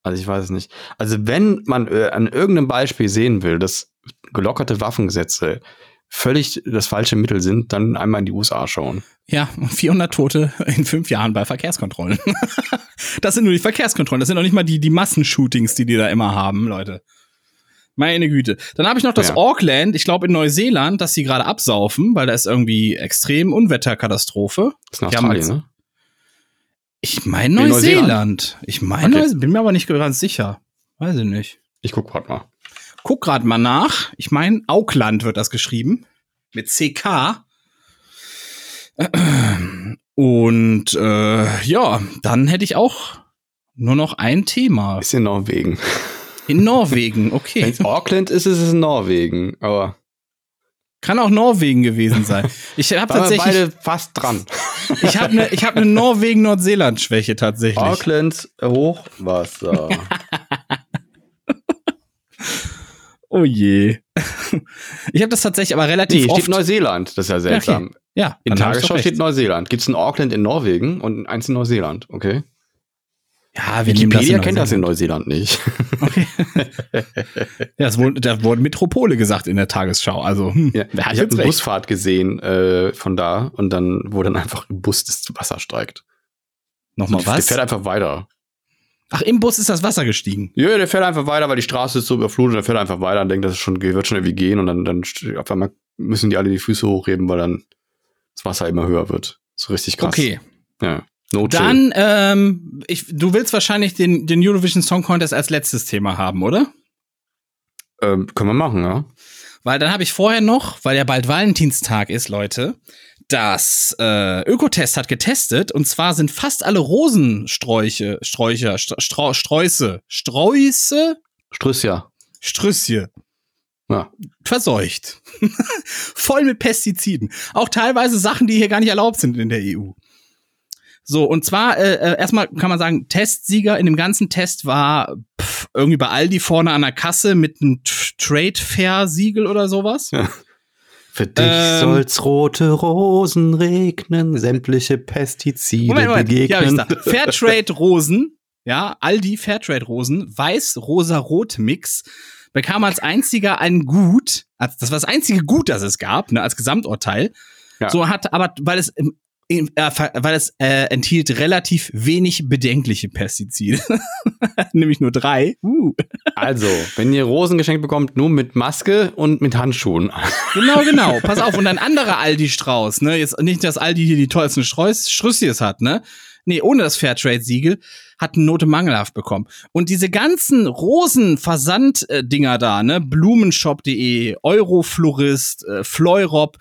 Also ich weiß es nicht. Also wenn man äh, an irgendeinem Beispiel sehen will, dass gelockerte Waffengesetze völlig das falsche Mittel sind, dann einmal in die USA schauen. ja, und 400 Tote in fünf Jahren bei Verkehrskontrollen. (laughs) das sind nur die Verkehrskontrollen, das sind noch nicht mal die, die Massenshootings, die die da immer haben, Leute. Meine Güte. Dann habe ich noch das Ja. Auckland, ich glaube in Neuseeland, dass sie gerade absaufen, weil da ist irgendwie extrem Unwetterkatastrophe. Das ist haben Australien, ne? Ich meine In Neuseeland. Neuseeland? Ich meine, Okay. Bin mir aber nicht ganz sicher. Weiß ich nicht. Ich guck grad mal. Guck gerade mal nach. Ich meine, Auckland wird das geschrieben. Mit CK. Und äh, ja, dann hätte ich auch nur noch ein Thema. Ist in Norwegen. In Norwegen, Wenn okay. es Auckland ist, ist es in Norwegen. Aber Kann auch Norwegen gewesen sein. Ich habe tatsächlich, beide fast dran. ich habe eine ich hab ne Norwegen-Neuseeland-Schwäche tatsächlich. Auckland Hochwasser. (laughs) Oh je. Ich habe das tatsächlich aber nee, relativ hier oft. steht Neuseeland. Das ist ja seltsam. ja, In Tagesschau steht. Neuseeland. Gibt es ein Auckland in Norwegen und eins in Neuseeland? Okay. Ja, wir Wikipedia in kennt das in Neuseeland. Nicht. Okay. (laughs) ja, es wurde, da wurde Metropole gesagt in der Tagesschau. Also, hm, Ja, wer hat ich habe jetzt eine recht? Busfahrt gesehen äh, von da und dann, wo dann einfach im Bus das Wasser steigt. Nochmal Der was? fährt einfach weiter. Ach, im Bus ist das Wasser gestiegen. Ja, der fährt einfach weiter, weil die Straße ist so überflutet. Der fährt einfach weiter und denkt, das ist schon, wird schon irgendwie gehen. Und dann, dann auf einmal müssen die alle die Füße hochheben, weil dann das Wasser immer höher wird. So richtig krass. Okay. Ja. No chill. Dann, ähm, ich, du willst wahrscheinlich den, den Eurovision Song Contest als letztes Thema haben, oder? Ähm, können wir machen, ja? Weil dann habe ich vorher noch, weil ja bald Valentinstag ist, Leute, das äh, Ökotest hat getestet und zwar sind fast alle Rosensträuche, Sträucher, Stra Sträuße, Sträuße, Strüssia. Strüsschen Ja. verseucht. (laughs) Voll mit Pestiziden. Auch teilweise Sachen, die hier gar nicht erlaubt sind in der EU. So, und zwar, äh, äh, erstmal kann man sagen, Testsieger in dem ganzen Test war pff, irgendwie bei Aldi vorne an der Kasse mit einem T- Trade Fair Siegel oder sowas. Für dich Ähm, soll's rote Rosen regnen, sämtliche Pestizide Moment, Moment, begegnen. da. Fairtrade Rosen, ja, Aldi Fairtrade Rosen, weiß-rosa-rot-Mix, bekam als einziger ein Gut, als, das war das einzige Gut, das es gab, ne, als Gesamturteil. Ja. So hat, aber weil es, äh, weil es äh, enthielt relativ wenig bedenkliche Pestizide, (laughs) nämlich nur drei. Uh. Also, wenn ihr Rosen geschenkt bekommt, nur mit Maske und mit Handschuhen. (laughs) Genau, genau. Pass auf, und ein anderer Aldi-Strauß, ne? Jetzt nicht, dass Aldi hier die tollsten Strüssis hat, ne? Nee, ohne das Fairtrade-Siegel, hat eine Note mangelhaft bekommen. Und diese ganzen Rosen-Versand-Dinger da, ne? Blumenshop.de, Euroflorist, äh, Fleurop,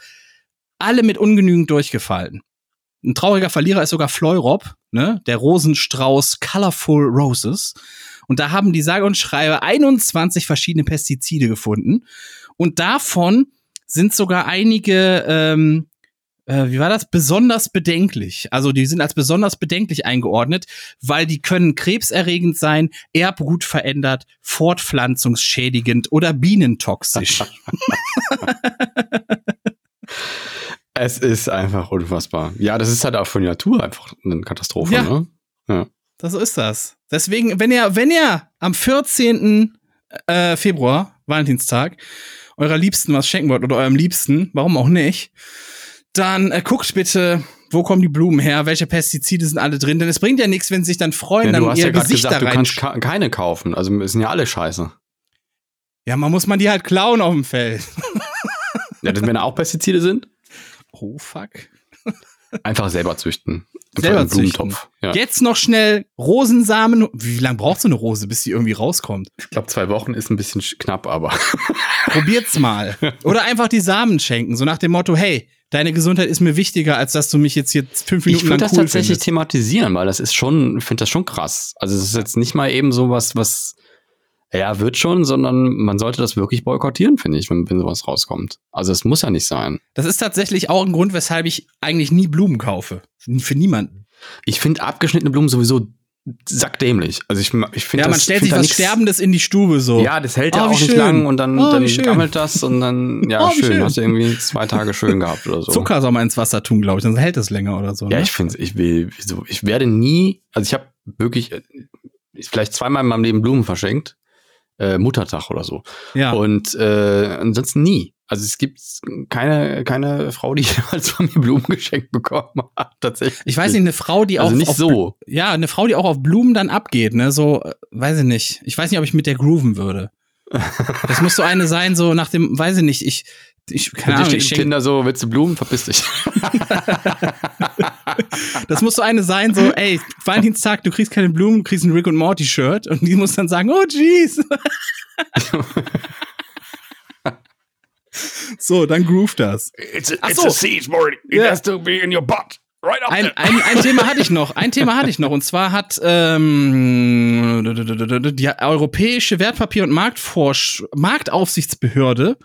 alle mit ungenügend durchgefallen. Ein trauriger Verlierer ist sogar Fleurop, ne? Der Rosenstrauß Colorful Roses. Und da haben die sage und schreibe 21 verschiedene Pestizide gefunden. Und davon sind sogar einige, ähm, äh, wie war das, besonders bedenklich. Also die sind als besonders bedenklich eingeordnet, weil die können krebserregend sein, Erbgut verändert, fortpflanzungsschädigend oder bienentoxisch. (laughs) (laughs) Es ist einfach unfassbar. Ja, das ist halt auch von der Natur einfach eine Katastrophe, Ja. ne? Ja. Das so ist das. Deswegen, wenn ihr, wenn ihr am 14. Äh, Februar, Valentinstag, eurer Liebsten was schenken wollt oder eurem Liebsten, warum auch nicht, dann äh, guckt bitte, wo kommen die Blumen her, welche Pestizide sind alle drin, denn es bringt ja nichts, wenn sie sich dann freuen, Ja, dann du ihr ja Gesicht gesagt, da du rein. kannst ka keine kaufen. Also sind ja alle scheiße. Ja, man muss man die halt klauen auf dem Feld. Ja, das, wenn da auch Pestizide sind, Oh fuck. einfach selber züchten. Einfach Selber im züchten. Blumentopf. Ja. Jetzt noch schnell Rosensamen. Wie lange braucht so eine Rose, bis sie irgendwie rauskommt? Ich glaube, zwei Wochen ist ein bisschen sch- knapp, aber (laughs) Probiert's mal. Oder einfach die Samen schenken, so nach dem Motto, hey, deine Gesundheit ist mir wichtiger, als dass du mich jetzt hier fünf Minuten Ich würde lang das cool tatsächlich findest. thematisieren, weil das ist schon, ich finde das schon krass. Also es ist jetzt nicht mal eben sowas, was, ja, wird schon, sondern man sollte das wirklich boykottieren, finde ich, wenn, wenn sowas rauskommt. Also es muss ja nicht sein. Das ist tatsächlich auch ein Grund, weshalb ich eigentlich nie Blumen kaufe. Für niemanden. Ich finde abgeschnittene Blumen sowieso sackdämlich. Also ich, ich finde Ja, man das, stellt sich was Sterbendes in die Stube so. Ja, das hält ja Oh, auch nicht schön. lang und dann, Oh, dann gammelt das und dann, ja, Oh, schön, schön. hast du irgendwie zwei Tage schön gehabt oder so. Zucker soll man ins Wasser tun, glaube ich, dann hält es länger oder so. Ja, ne? ich finde, ich will, ich werde nie, also ich habe wirklich äh, vielleicht zweimal in meinem Leben Blumen verschenkt, äh, Muttertag oder so. ja. Und äh, ansonsten nie. Also es gibt keine, keine Frau, die (laughs) jemals von mir Blumen geschenkt bekommen hat, tatsächlich. Ich weiß nicht, eine Frau, die also auch nicht auf, so. ja, eine Frau, die auch auf Blumen dann abgeht, ne, so, äh, weiß ich nicht. Ich weiß nicht, ob ich mit der grooven würde. Das muss so eine sein, so nach dem, weiß ich nicht, ich, ich, keine Ahnung, ich Tinder so, willst du Blumen? Verpiss dich. (laughs) das muss so eine sein, so, ey, Valentinstag, du kriegst keine Blumen, du kriegst ein Rick und Morty Shirt und die muss dann sagen, oh jeez. (laughs) so, dann groove das. It's a, Ach so. seed, Morty. It Ja. has to be in your butt. Right Ein, ein, ein Thema hatte ich noch. Ein Thema hatte ich noch. Und zwar hat ähm, die Europäische Wertpapier- und Marktforsch Marktaufsichtsbehörde, äh,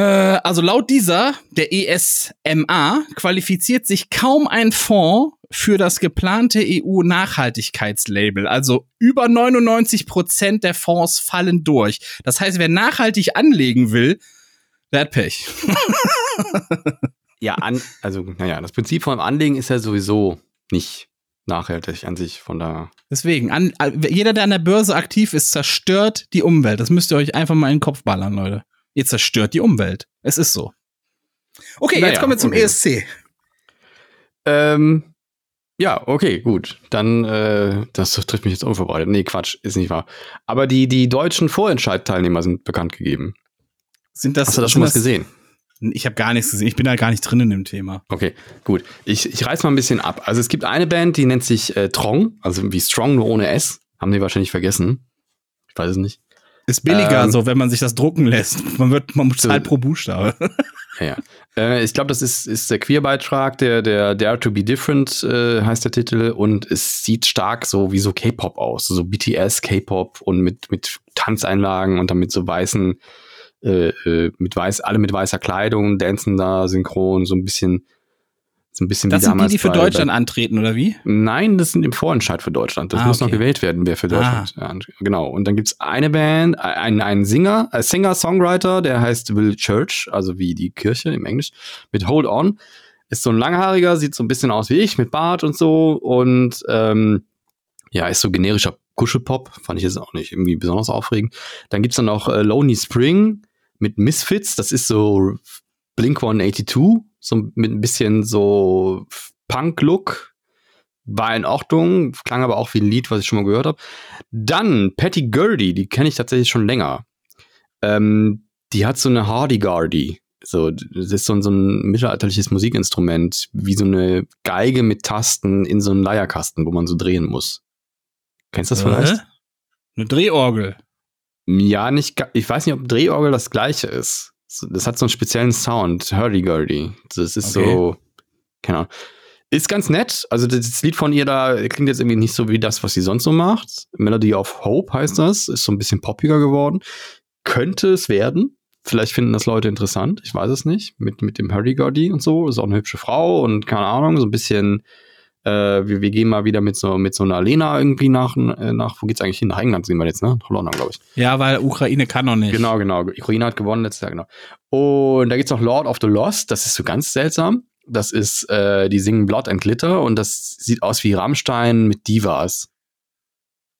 also laut dieser, der ESMA, qualifiziert sich kaum ein Fonds für das geplante EU-Nachhaltigkeitslabel. Also über 99 Prozent der Fonds fallen durch. Das heißt, wer nachhaltig anlegen will, der hat Pech. Ja, an, also, naja, das Prinzip vom Anlegen ist ja sowieso nicht nachhaltig an sich, von da. Deswegen, an, jeder, der an der Börse aktiv ist, zerstört die Umwelt. Das müsst ihr euch einfach mal in den Kopf ballern, Leute. Ihr zerstört die Umwelt. Es ist so. Okay, Naja, jetzt kommen wir zum okay. ESC. Ähm, ja, okay, gut. Dann, äh, das trifft mich jetzt unvorbereitet. Nee, Quatsch, ist nicht wahr. Aber die, die deutschen Vorentscheidteilnehmer sind bekannt gegeben. Sind das, Hast du da sind schon was das- gesehen? Ich habe gar nichts gesehen. Ich bin da gar nicht drin in dem Thema. Okay, gut. Ich, ich reiß mal ein bisschen ab. Also es gibt eine Band, die nennt sich äh, Trong, also wie Strong nur ohne S. Haben die wahrscheinlich vergessen. Ich weiß es nicht. Ist billiger Ähm, so, wenn man sich das drucken lässt. Man wird, man zahlt pro Buchstabe. (laughs) Ja. Äh, ich glaube, das ist, ist der Queer-Beitrag, der, der Dare to be Different äh, heißt der Titel. Und es sieht stark so wie so K-Pop aus. So BTS, K-Pop und mit, mit Tanzeinlagen und dann mit so weißen, äh, äh, mit weiß, alle mit weißer Kleidung, dancen da synchron, so ein bisschen, so ein bisschen Das wie sind die, damals die für bei- Deutschland bei- antreten, oder wie? Nein, das sind im Vorentscheid für Deutschland. Das Ah, muss noch okay. gewählt werden, wer für Deutschland. Ja, genau. Und dann gibt's eine Band, einen, einen Singer, ein Singer-Songwriter, der heißt Will Church, also wie die Kirche im Englisch, mit Hold On. Ist so ein langhaariger, sieht so ein bisschen aus wie ich, mit Bart und so. Und ähm, ja, ist so generischer Kuschelpop. Fand ich jetzt auch nicht irgendwie besonders aufregend. Dann gibt's dann noch äh, Lonely Spring mit Misfits. Das ist so Blink 182, so mit ein bisschen so Punk-Look. War in Ordnung, klang aber auch wie ein Lied, was ich schon mal gehört habe. Dann Patty Gurdy, die kenne ich tatsächlich schon länger. Ähm, die hat so eine Hardy-Gardy. So, das ist so ein, so ein mittelalterliches Musikinstrument, wie so eine Geige mit Tasten in so einem Leierkasten, wo man so drehen muss. Kennst du das vielleicht? Äh? Eine Drehorgel. Ja, nicht, ich weiß nicht, ob Drehorgel das gleiche ist. Das hat so einen speziellen Sound, Hurdy-Gurdy. Das ist Okay. so, keine Ahnung. Ist ganz nett. Also das Lied von ihr da klingt jetzt irgendwie nicht so wie das, was sie sonst so macht. Melody of Hope heißt das. Ist so ein bisschen poppiger geworden. Könnte es werden. Vielleicht finden das Leute interessant. Ich weiß es nicht. Mit, mit dem Hurdy-Gurdy und so. Ist auch eine hübsche Frau und keine Ahnung, so ein bisschen äh, wir, wir gehen mal wieder mit so, mit so einer Lena irgendwie nach, äh, nach, wo geht's eigentlich hin? Nach England sehen wir jetzt, ne? Nach London, glaube ich. Ja, weil Ukraine kann noch nicht. Genau, genau. Ukraine hat gewonnen letztes Jahr, genau. Und da gibt's noch Lord of the Lost, das ist so ganz seltsam. Das ist, äh, die singen Blood and Glitter und das sieht aus wie Rammstein mit Divas.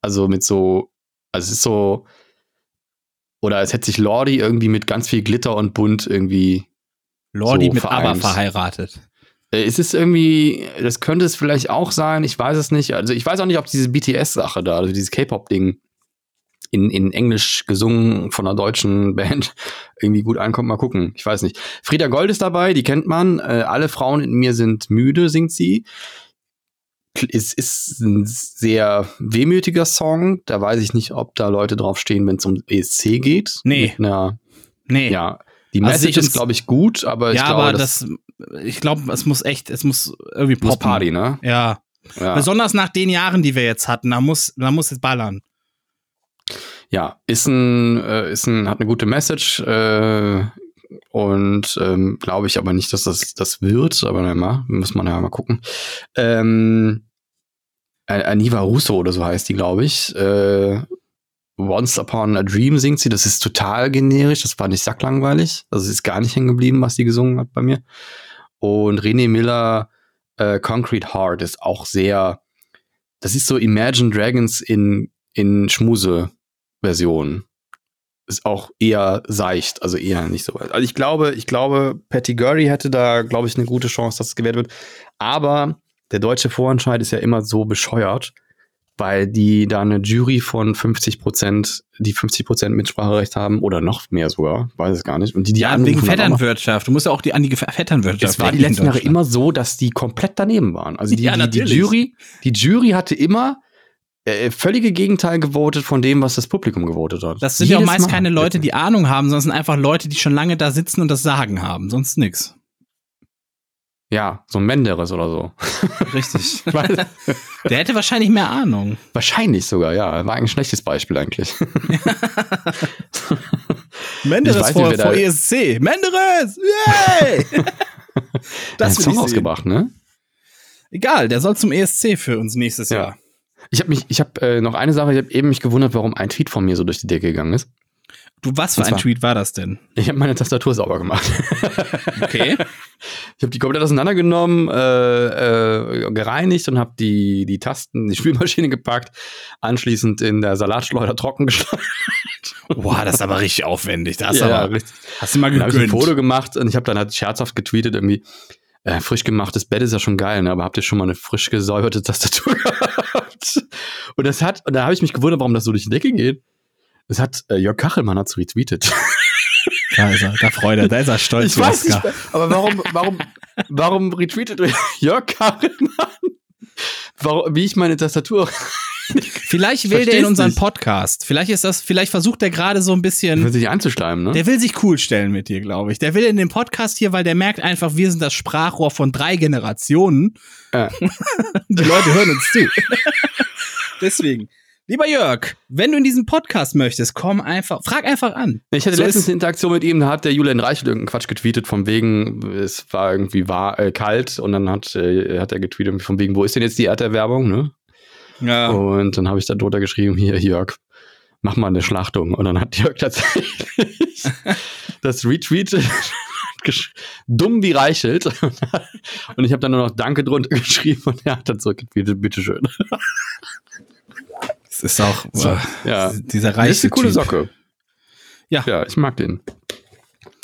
Also mit so, also es ist so, oder als hätte sich Lordi irgendwie mit ganz viel Glitter und Bunt irgendwie Lordi so mit Aber vereint. verheiratet. Äh, Es ist irgendwie, das könnte es vielleicht auch sein, ich weiß es nicht. Also ich weiß auch nicht, ob diese BTS-Sache da, also dieses K-Pop-Ding in, in Englisch gesungen von einer deutschen (laughs) Band irgendwie gut ankommt. Mal gucken, ich weiß nicht. Frieda Gold ist dabei, die kennt man. Äh, Alle Frauen in mir sind müde, singt sie. Es ist ein sehr wehmütiger Song. Da weiß ich nicht, ob da Leute draufstehen, wenn es um ESC geht. Nee. Mit einer Nee. ja, Die Also Message ich ist, glaube ich, gut, aber ich ja, glaube, aber das, das, ich glaube, es muss echt, es muss irgendwie muss poppen. Party, ne? Ja. Ja. Besonders nach den Jahren, die wir jetzt hatten, da muss, da muss es ballern. ja, ist ein, äh, ist ein, hat eine gute Message äh, und ähm, glaube ich aber nicht, dass das das wird, aber mal, muss man ja mal gucken. Ähm, An- Aniva Russo oder so heißt die, glaube ich. Äh, Once Upon a Dream singt sie, das ist total generisch, das war nicht sacklangweilig, also es ist gar nicht hängen geblieben, was die gesungen hat bei mir. Und René Miller äh, Concrete Heart ist auch sehr, das ist so Imagine Dragons in, in Schmuse-Version. Ist auch eher seicht, also eher nicht so weit. Also ich glaube, ich glaube, Patty Gurry hätte da, glaube ich, eine gute Chance, dass es gewählt wird. Aber der deutsche Vorentscheid ist ja immer so bescheuert, weil die da eine Jury von 50 Prozent, die 50 Prozent Mitspracherecht haben oder noch mehr sogar, weiß es gar nicht. Und die, die Ja, wegen noch- Vetternwirtschaft. Du musst ja auch die an die Vetternwirtschaft. es war die letzten Jahre immer so, dass die komplett daneben waren. Also die, Ja, die, die. Jury, die Jury hatte immer äh, völlige Gegenteil gewotet von dem, was das Publikum gewotet hat. Das sind ja auch meist Mal. keine Leute, die Ahnung haben, sondern sind einfach Leute, die schon lange da sitzen und das Sagen haben. Sonst nix. Ja, so ein Menderes oder so. Richtig. (laughs) Der hätte wahrscheinlich mehr Ahnung. Wahrscheinlich sogar, ja. War ein schlechtes Beispiel eigentlich. (laughs) Menderes weiß vor, vor ESC. Menderes! Yay! (laughs) Das will Song ausgebracht, ne? Egal, der soll zum ESC für uns nächstes Ja. Jahr. Ich habe mich, ich habe äh, noch eine Sache, ich habe eben mich gewundert, warum ein Tweet von mir so durch die Decke gegangen ist. Du, was für ein Tweet war das denn? Ich habe meine Tastatur sauber gemacht. (laughs) Okay. Ich habe die komplett auseinandergenommen, äh, äh, gereinigt und habe die, die Tasten, in die (laughs) Spülmaschine gepackt, anschließend in der Salatschleuder trocken geschlagen. Boah, das ist aber richtig aufwendig. Das Ja, aber, richtig. hast du mal Dann habe ich ein gegönnt. Foto gemacht und ich habe dann halt scherzhaft getweetet irgendwie, äh, frisch gemachtes Bett ist ja schon geil, ne? aber habt ihr schon mal eine frisch gesäuberte Tastatur (laughs) gehabt? Und das hat, und da habe ich mich gewundert, warum das so durch die Decke geht. Das hat äh, Jörg Kachelmann hat retweetet. Da ist er, da freut er, da ist er stolz. Ich weiß Oscar. nicht, aber warum, warum, warum retweetet Jörg Kachelmann? Warum, wie ich meine Tastatur. (laughs) Vielleicht will der in unseren nicht. Podcast. Vielleicht ist das, vielleicht versucht er gerade so ein bisschen. Für sich anzuschleimen, ne? Der will sich cool stellen mit dir, glaube ich. Der will in den Podcast hier, weil der merkt einfach, wir sind das Sprachrohr von drei Generationen. Ja. (laughs) Die Leute hören uns zu. (laughs) Deswegen. Lieber Jörg, wenn du in diesen Podcast möchtest, komm einfach, frag einfach an. Ich hatte So letztens eine Interaktion mit ihm, da hat der Julian Reichelt irgendeinen Quatsch getweetet, von wegen, es war irgendwie war, äh, kalt und dann hat, äh, hat er getweetet, von wegen, wo ist denn jetzt die Erderwärmung, ne? Ja. Und dann habe ich da drunter geschrieben, hier, Jörg, mach mal eine Schlachtung. Und dann hat Jörg tatsächlich (laughs) das retweetet, gesch- dumm wie Reichelt. (laughs) Und ich habe dann nur noch Danke drunter (laughs) geschrieben und er hat dann zurückgetweetet, bitteschön. Es ist auch So, äh, ja. dieser Das reiche ist eine coole typ. Socke. Ja. Ja, ich mag den.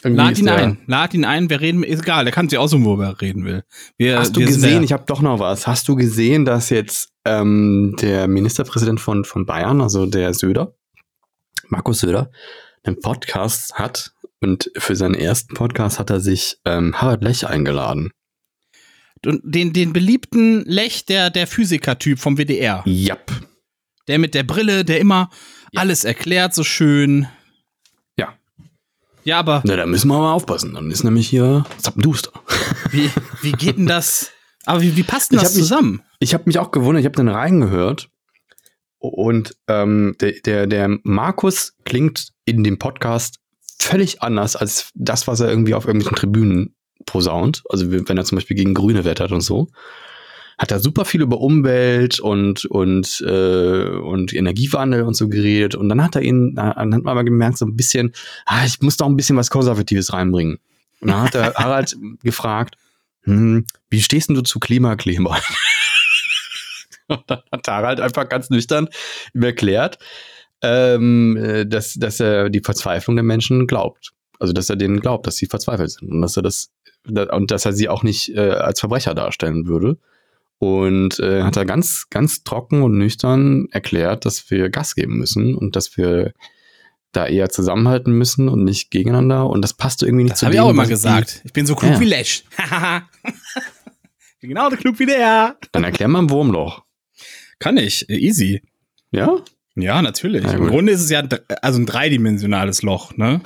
Irgendwie Lad ihn der- ein, lad ihn ein, wer reden, ist egal, der kann sich aussuchen, wo er reden will. Wir, Hast du gesehen, ich habe doch noch was. Hast du gesehen, dass jetzt ähm, der Ministerpräsident von, von Bayern, also der Söder, Markus Söder, einen Podcast hat und für seinen ersten Podcast hat er sich ähm, Harald Lech eingeladen. Und den, den beliebten Lech, der, der Physiker-Typ vom WDR. Jap. Der mit der Brille, der immer alles erklärt so schön. Ja. Ja, aber Na, da müssen wir mal aufpassen. Dann ist nämlich hier Zappenduster. wie, wie geht denn das? Aber wie, wie passt denn Ich das hab mich- zusammen? Ich habe mich auch gewundert, ich habe dann reingehört und ähm, der, der, der Markus klingt in dem Podcast völlig anders als das, was er irgendwie auf irgendwelchen Tribünen posaunt. Also wenn er zum Beispiel gegen Grüne wettert und so. Hat er super viel über Umwelt und, und, äh, und Energiewandel und so geredet. Und dann hat er ihn, dann hat man aber gemerkt, so ein bisschen, ah, ich muss doch ein bisschen was Konservatives reinbringen. Und dann hat er (laughs) Harald gefragt, hm, wie stehst denn du zu Klimakleber? (laughs) Und dann hat Harald einfach ganz nüchtern ihm erklärt, ähm, äh, dass, dass er die Verzweiflung der Menschen glaubt. Also, dass er denen glaubt, dass sie verzweifelt sind und dass er das da- und dass er sie auch nicht äh, als Verbrecher darstellen würde. Und äh, hat er ganz, ganz trocken und nüchtern erklärt, dass wir Gas geben müssen und dass wir da eher zusammenhalten müssen und nicht gegeneinander. Und das passte irgendwie nicht Das zu habe dem, ich auch immer gesagt. Ich bin so klug Ja. wie Lech. (laughs) Ich bin genau so klug wie der. Dann erklär mal ein Wurmloch. Kann ich, easy. Ja? Ja, natürlich. Na Im. Grunde ist es ja also ein dreidimensionales Loch, ne?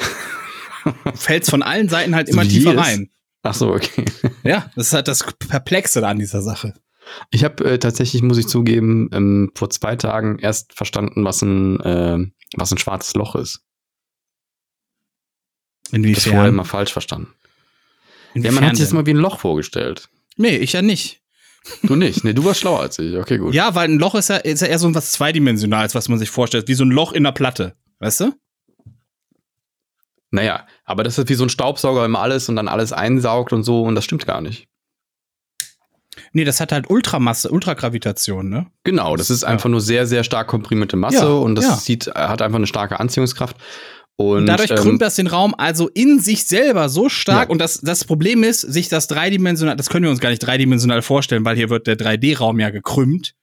(laughs) fällst von allen Seiten halt immer Wie tiefer rein. Ach so, okay. Ja, das ist halt das Perplexe da an dieser Sache. Ich habe äh, tatsächlich, muss ich zugeben, ähm, vor zwei Tagen erst verstanden, was ein, äh, was ein schwarzes Loch ist. Das vorher Inwiefern? immer falsch verstanden. Ja, Inwiefern man hat sich das mal wie ein Loch vorgestellt. Nee, ich ja nicht. Du nicht. Nee, du warst schlauer als ich. Okay, gut. Ja, weil ein Loch ist ja, ist ja eher so was Zweidimensionales, was man sich vorstellt. Wie so ein Loch in der Platte. Weißt du? Naja, aber das ist wie so ein Staubsauger immer alles und dann alles einsaugt und so und das stimmt gar nicht. Nee, das hat halt Ultramasse, Ultragravitation, ne? Genau, das ist einfach nur sehr, sehr stark komprimierte Masse Ja, und das ja. sieht, hat einfach eine starke Anziehungskraft. Und, Und dadurch ähm, krümmt das den Raum also in sich selber so stark. Ja. Und das, das Problem ist, sich das dreidimensional, das können wir uns gar nicht dreidimensional vorstellen, weil hier wird der 3D-Raum ja gekrümmt.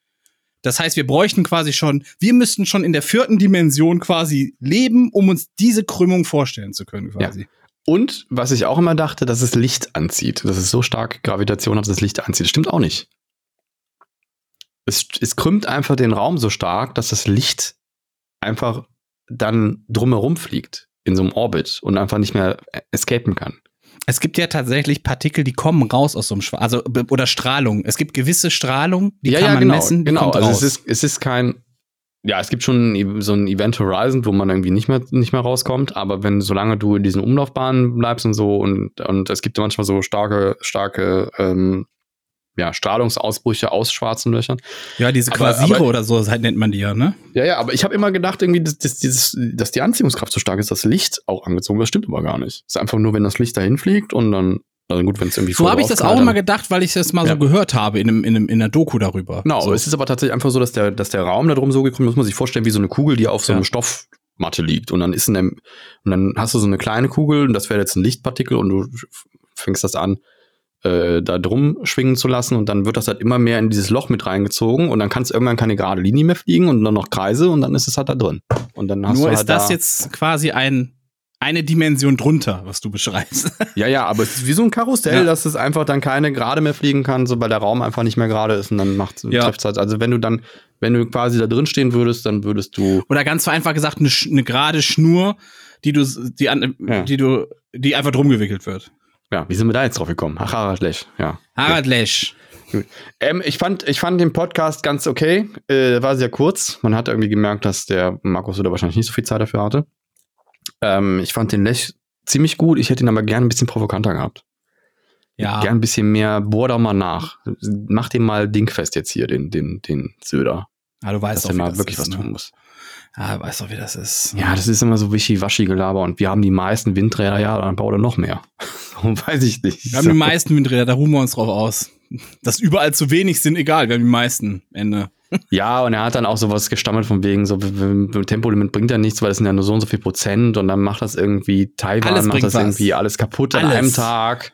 Das heißt, wir bräuchten quasi schon, wir müssten schon in der vierten Dimension quasi leben, um uns diese Krümmung vorstellen zu können, quasi. Und was ich auch immer dachte, dass es Licht anzieht. Dass es so stark Gravitation hat, dass es Licht anzieht. Das stimmt auch nicht. Es, es krümmt einfach den Raum so stark, dass das Licht einfach dann drumherum fliegt in so einem Orbit und einfach nicht mehr escapen kann. Es gibt ja tatsächlich Partikel, die kommen raus aus so einem Schwa also oder Strahlung. Es gibt gewisse Strahlung, die kann man genau, messen, genau. Also raus. es ist, es ist kein, ja, es gibt schon e- so ein Event Horizon, wo man irgendwie nicht mehr, nicht mehr rauskommt, aber wenn, solange du in diesen Umlaufbahnen bleibst und so und, und es gibt manchmal so starke, starke, ähm, ja, Strahlungsausbrüche aus schwarzen Löchern. ja, diese aber- Quasire aber- oder so halt nennt man die ja, ne? Ja, ja, aber ich habe immer gedacht, irgendwie, dass, dass, dieses, dass die Anziehungskraft so stark ist, dass Licht auch angezogen wird. Das stimmt aber gar nicht. Es ist einfach nur, wenn das Licht dahin fliegt und dann, also gut, wenn es irgendwie So habe ich das auch immer gedacht, weil ich das mal Ja. so gehört habe in, einem, in, einem, in einer Doku darüber. Genau, so. es ist aber tatsächlich einfach so, dass der, dass der Raum da drum so gekrümmt ist, muss man sich vorstellen, wie so eine Kugel, die auf so Ja. einem Stoffmatte liegt. Und dann ist in dem, und dann hast du so eine kleine Kugel, und das wäre jetzt ein Lichtpartikel, und du fängst das an, äh, da drum schwingen zu lassen, und dann wird das halt immer mehr in dieses Loch mit reingezogen, und dann kannst du irgendwann keine gerade Linie mehr fliegen und dann noch Kreise, und dann ist es halt da drin. Und dann hast Nur du ist halt das da, jetzt quasi ein, eine Dimension drunter, was du beschreibst. (laughs) Ja, ja, aber es ist wie so ein Karussell, Ja. dass es einfach dann keine gerade mehr fliegen kann, so weil der Raum einfach nicht mehr gerade ist und dann macht Ja. trifft's halt. Also wenn du dann, wenn du quasi da drin stehen würdest, dann würdest du Oder ganz vereinfacht gesagt, eine, eine gerade Schnur, die du, die, an, Ja. die du, die einfach drum gewickelt wird. Ja, wie sind wir da jetzt drauf gekommen? Ach, Harald Lech, ja. Harald Lesch. Ähm, ich, fand, ich fand den Podcast ganz okay. Äh, war sehr kurz. Man hat irgendwie gemerkt, dass der Markus oder wahrscheinlich nicht so viel Zeit dafür hatte. Ähm, ich fand den Lech ziemlich gut. Ich hätte ihn aber gerne ein bisschen provokanter gehabt. Ja. Gern ein bisschen mehr, bohr doch mal nach. Mach den mal dingfest jetzt hier, den, den, den Söder. Ah, du weißt Dass doch, wie mal das wirklich ist, was ne? tun muss. Ah, du weißt doch, wie das ist. Ja, das ist immer so wischiwaschi-Gelaber und wir haben die meisten Windräder, ja, dann baut er noch mehr. (laughs) so weiß ich nicht. Wir haben die meisten Windräder, da ruhen wir uns drauf aus. Dass überall zu wenig sind, egal, wir haben die meisten. Ende. Ja, und er hat dann auch sowas gestammelt von wegen, so Tempolimit bringt ja nichts, weil das sind ja nur so und so viel Prozent und dann macht das irgendwie Taiwan, Alles macht das was. irgendwie alles kaputt an Alles. einem Tag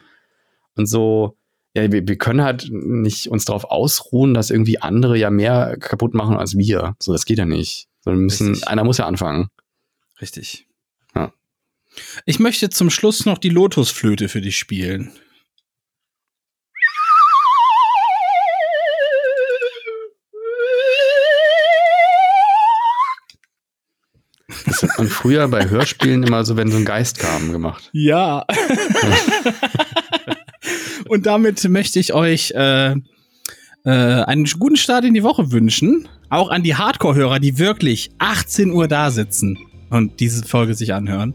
und so. Ja, wir, wir können halt nicht uns darauf ausruhen, dass irgendwie andere ja mehr kaputt machen als wir. So, das geht ja nicht. So, müssen, Richtig. einer muss ja anfangen. Richtig. Ja. Ich möchte zum Schluss noch die Lotusflöte für dich spielen. Hat man früher bei Hörspielen immer so, wenn so ein Geist kam, gemacht. Ja. (laughs) Und damit möchte ich euch äh, äh, einen guten Start in die Woche wünschen. Auch an die Hardcore-Hörer, die wirklich 18 Uhr da sitzen und diese Folge sich anhören.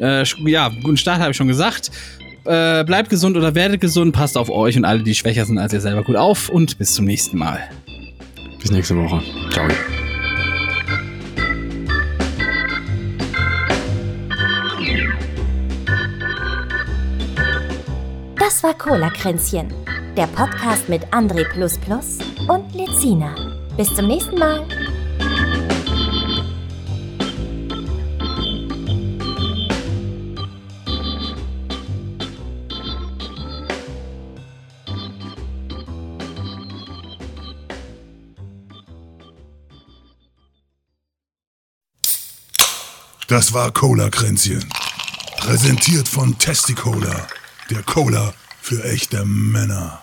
Äh, ja, guten Start habe ich schon gesagt. Äh, bleibt gesund oder werdet gesund, passt auf euch und alle, die schwächer sind als ihr selber gut auf und bis zum nächsten Mal. Bis nächste Woche. Ciao. Das war Cola Kränzchen, der Podcast mit André und Lezina. Bis zum nächsten Mal. Das war Cola-Kränzchen. Präsentiert von Testicola, der Cola für echte Männer.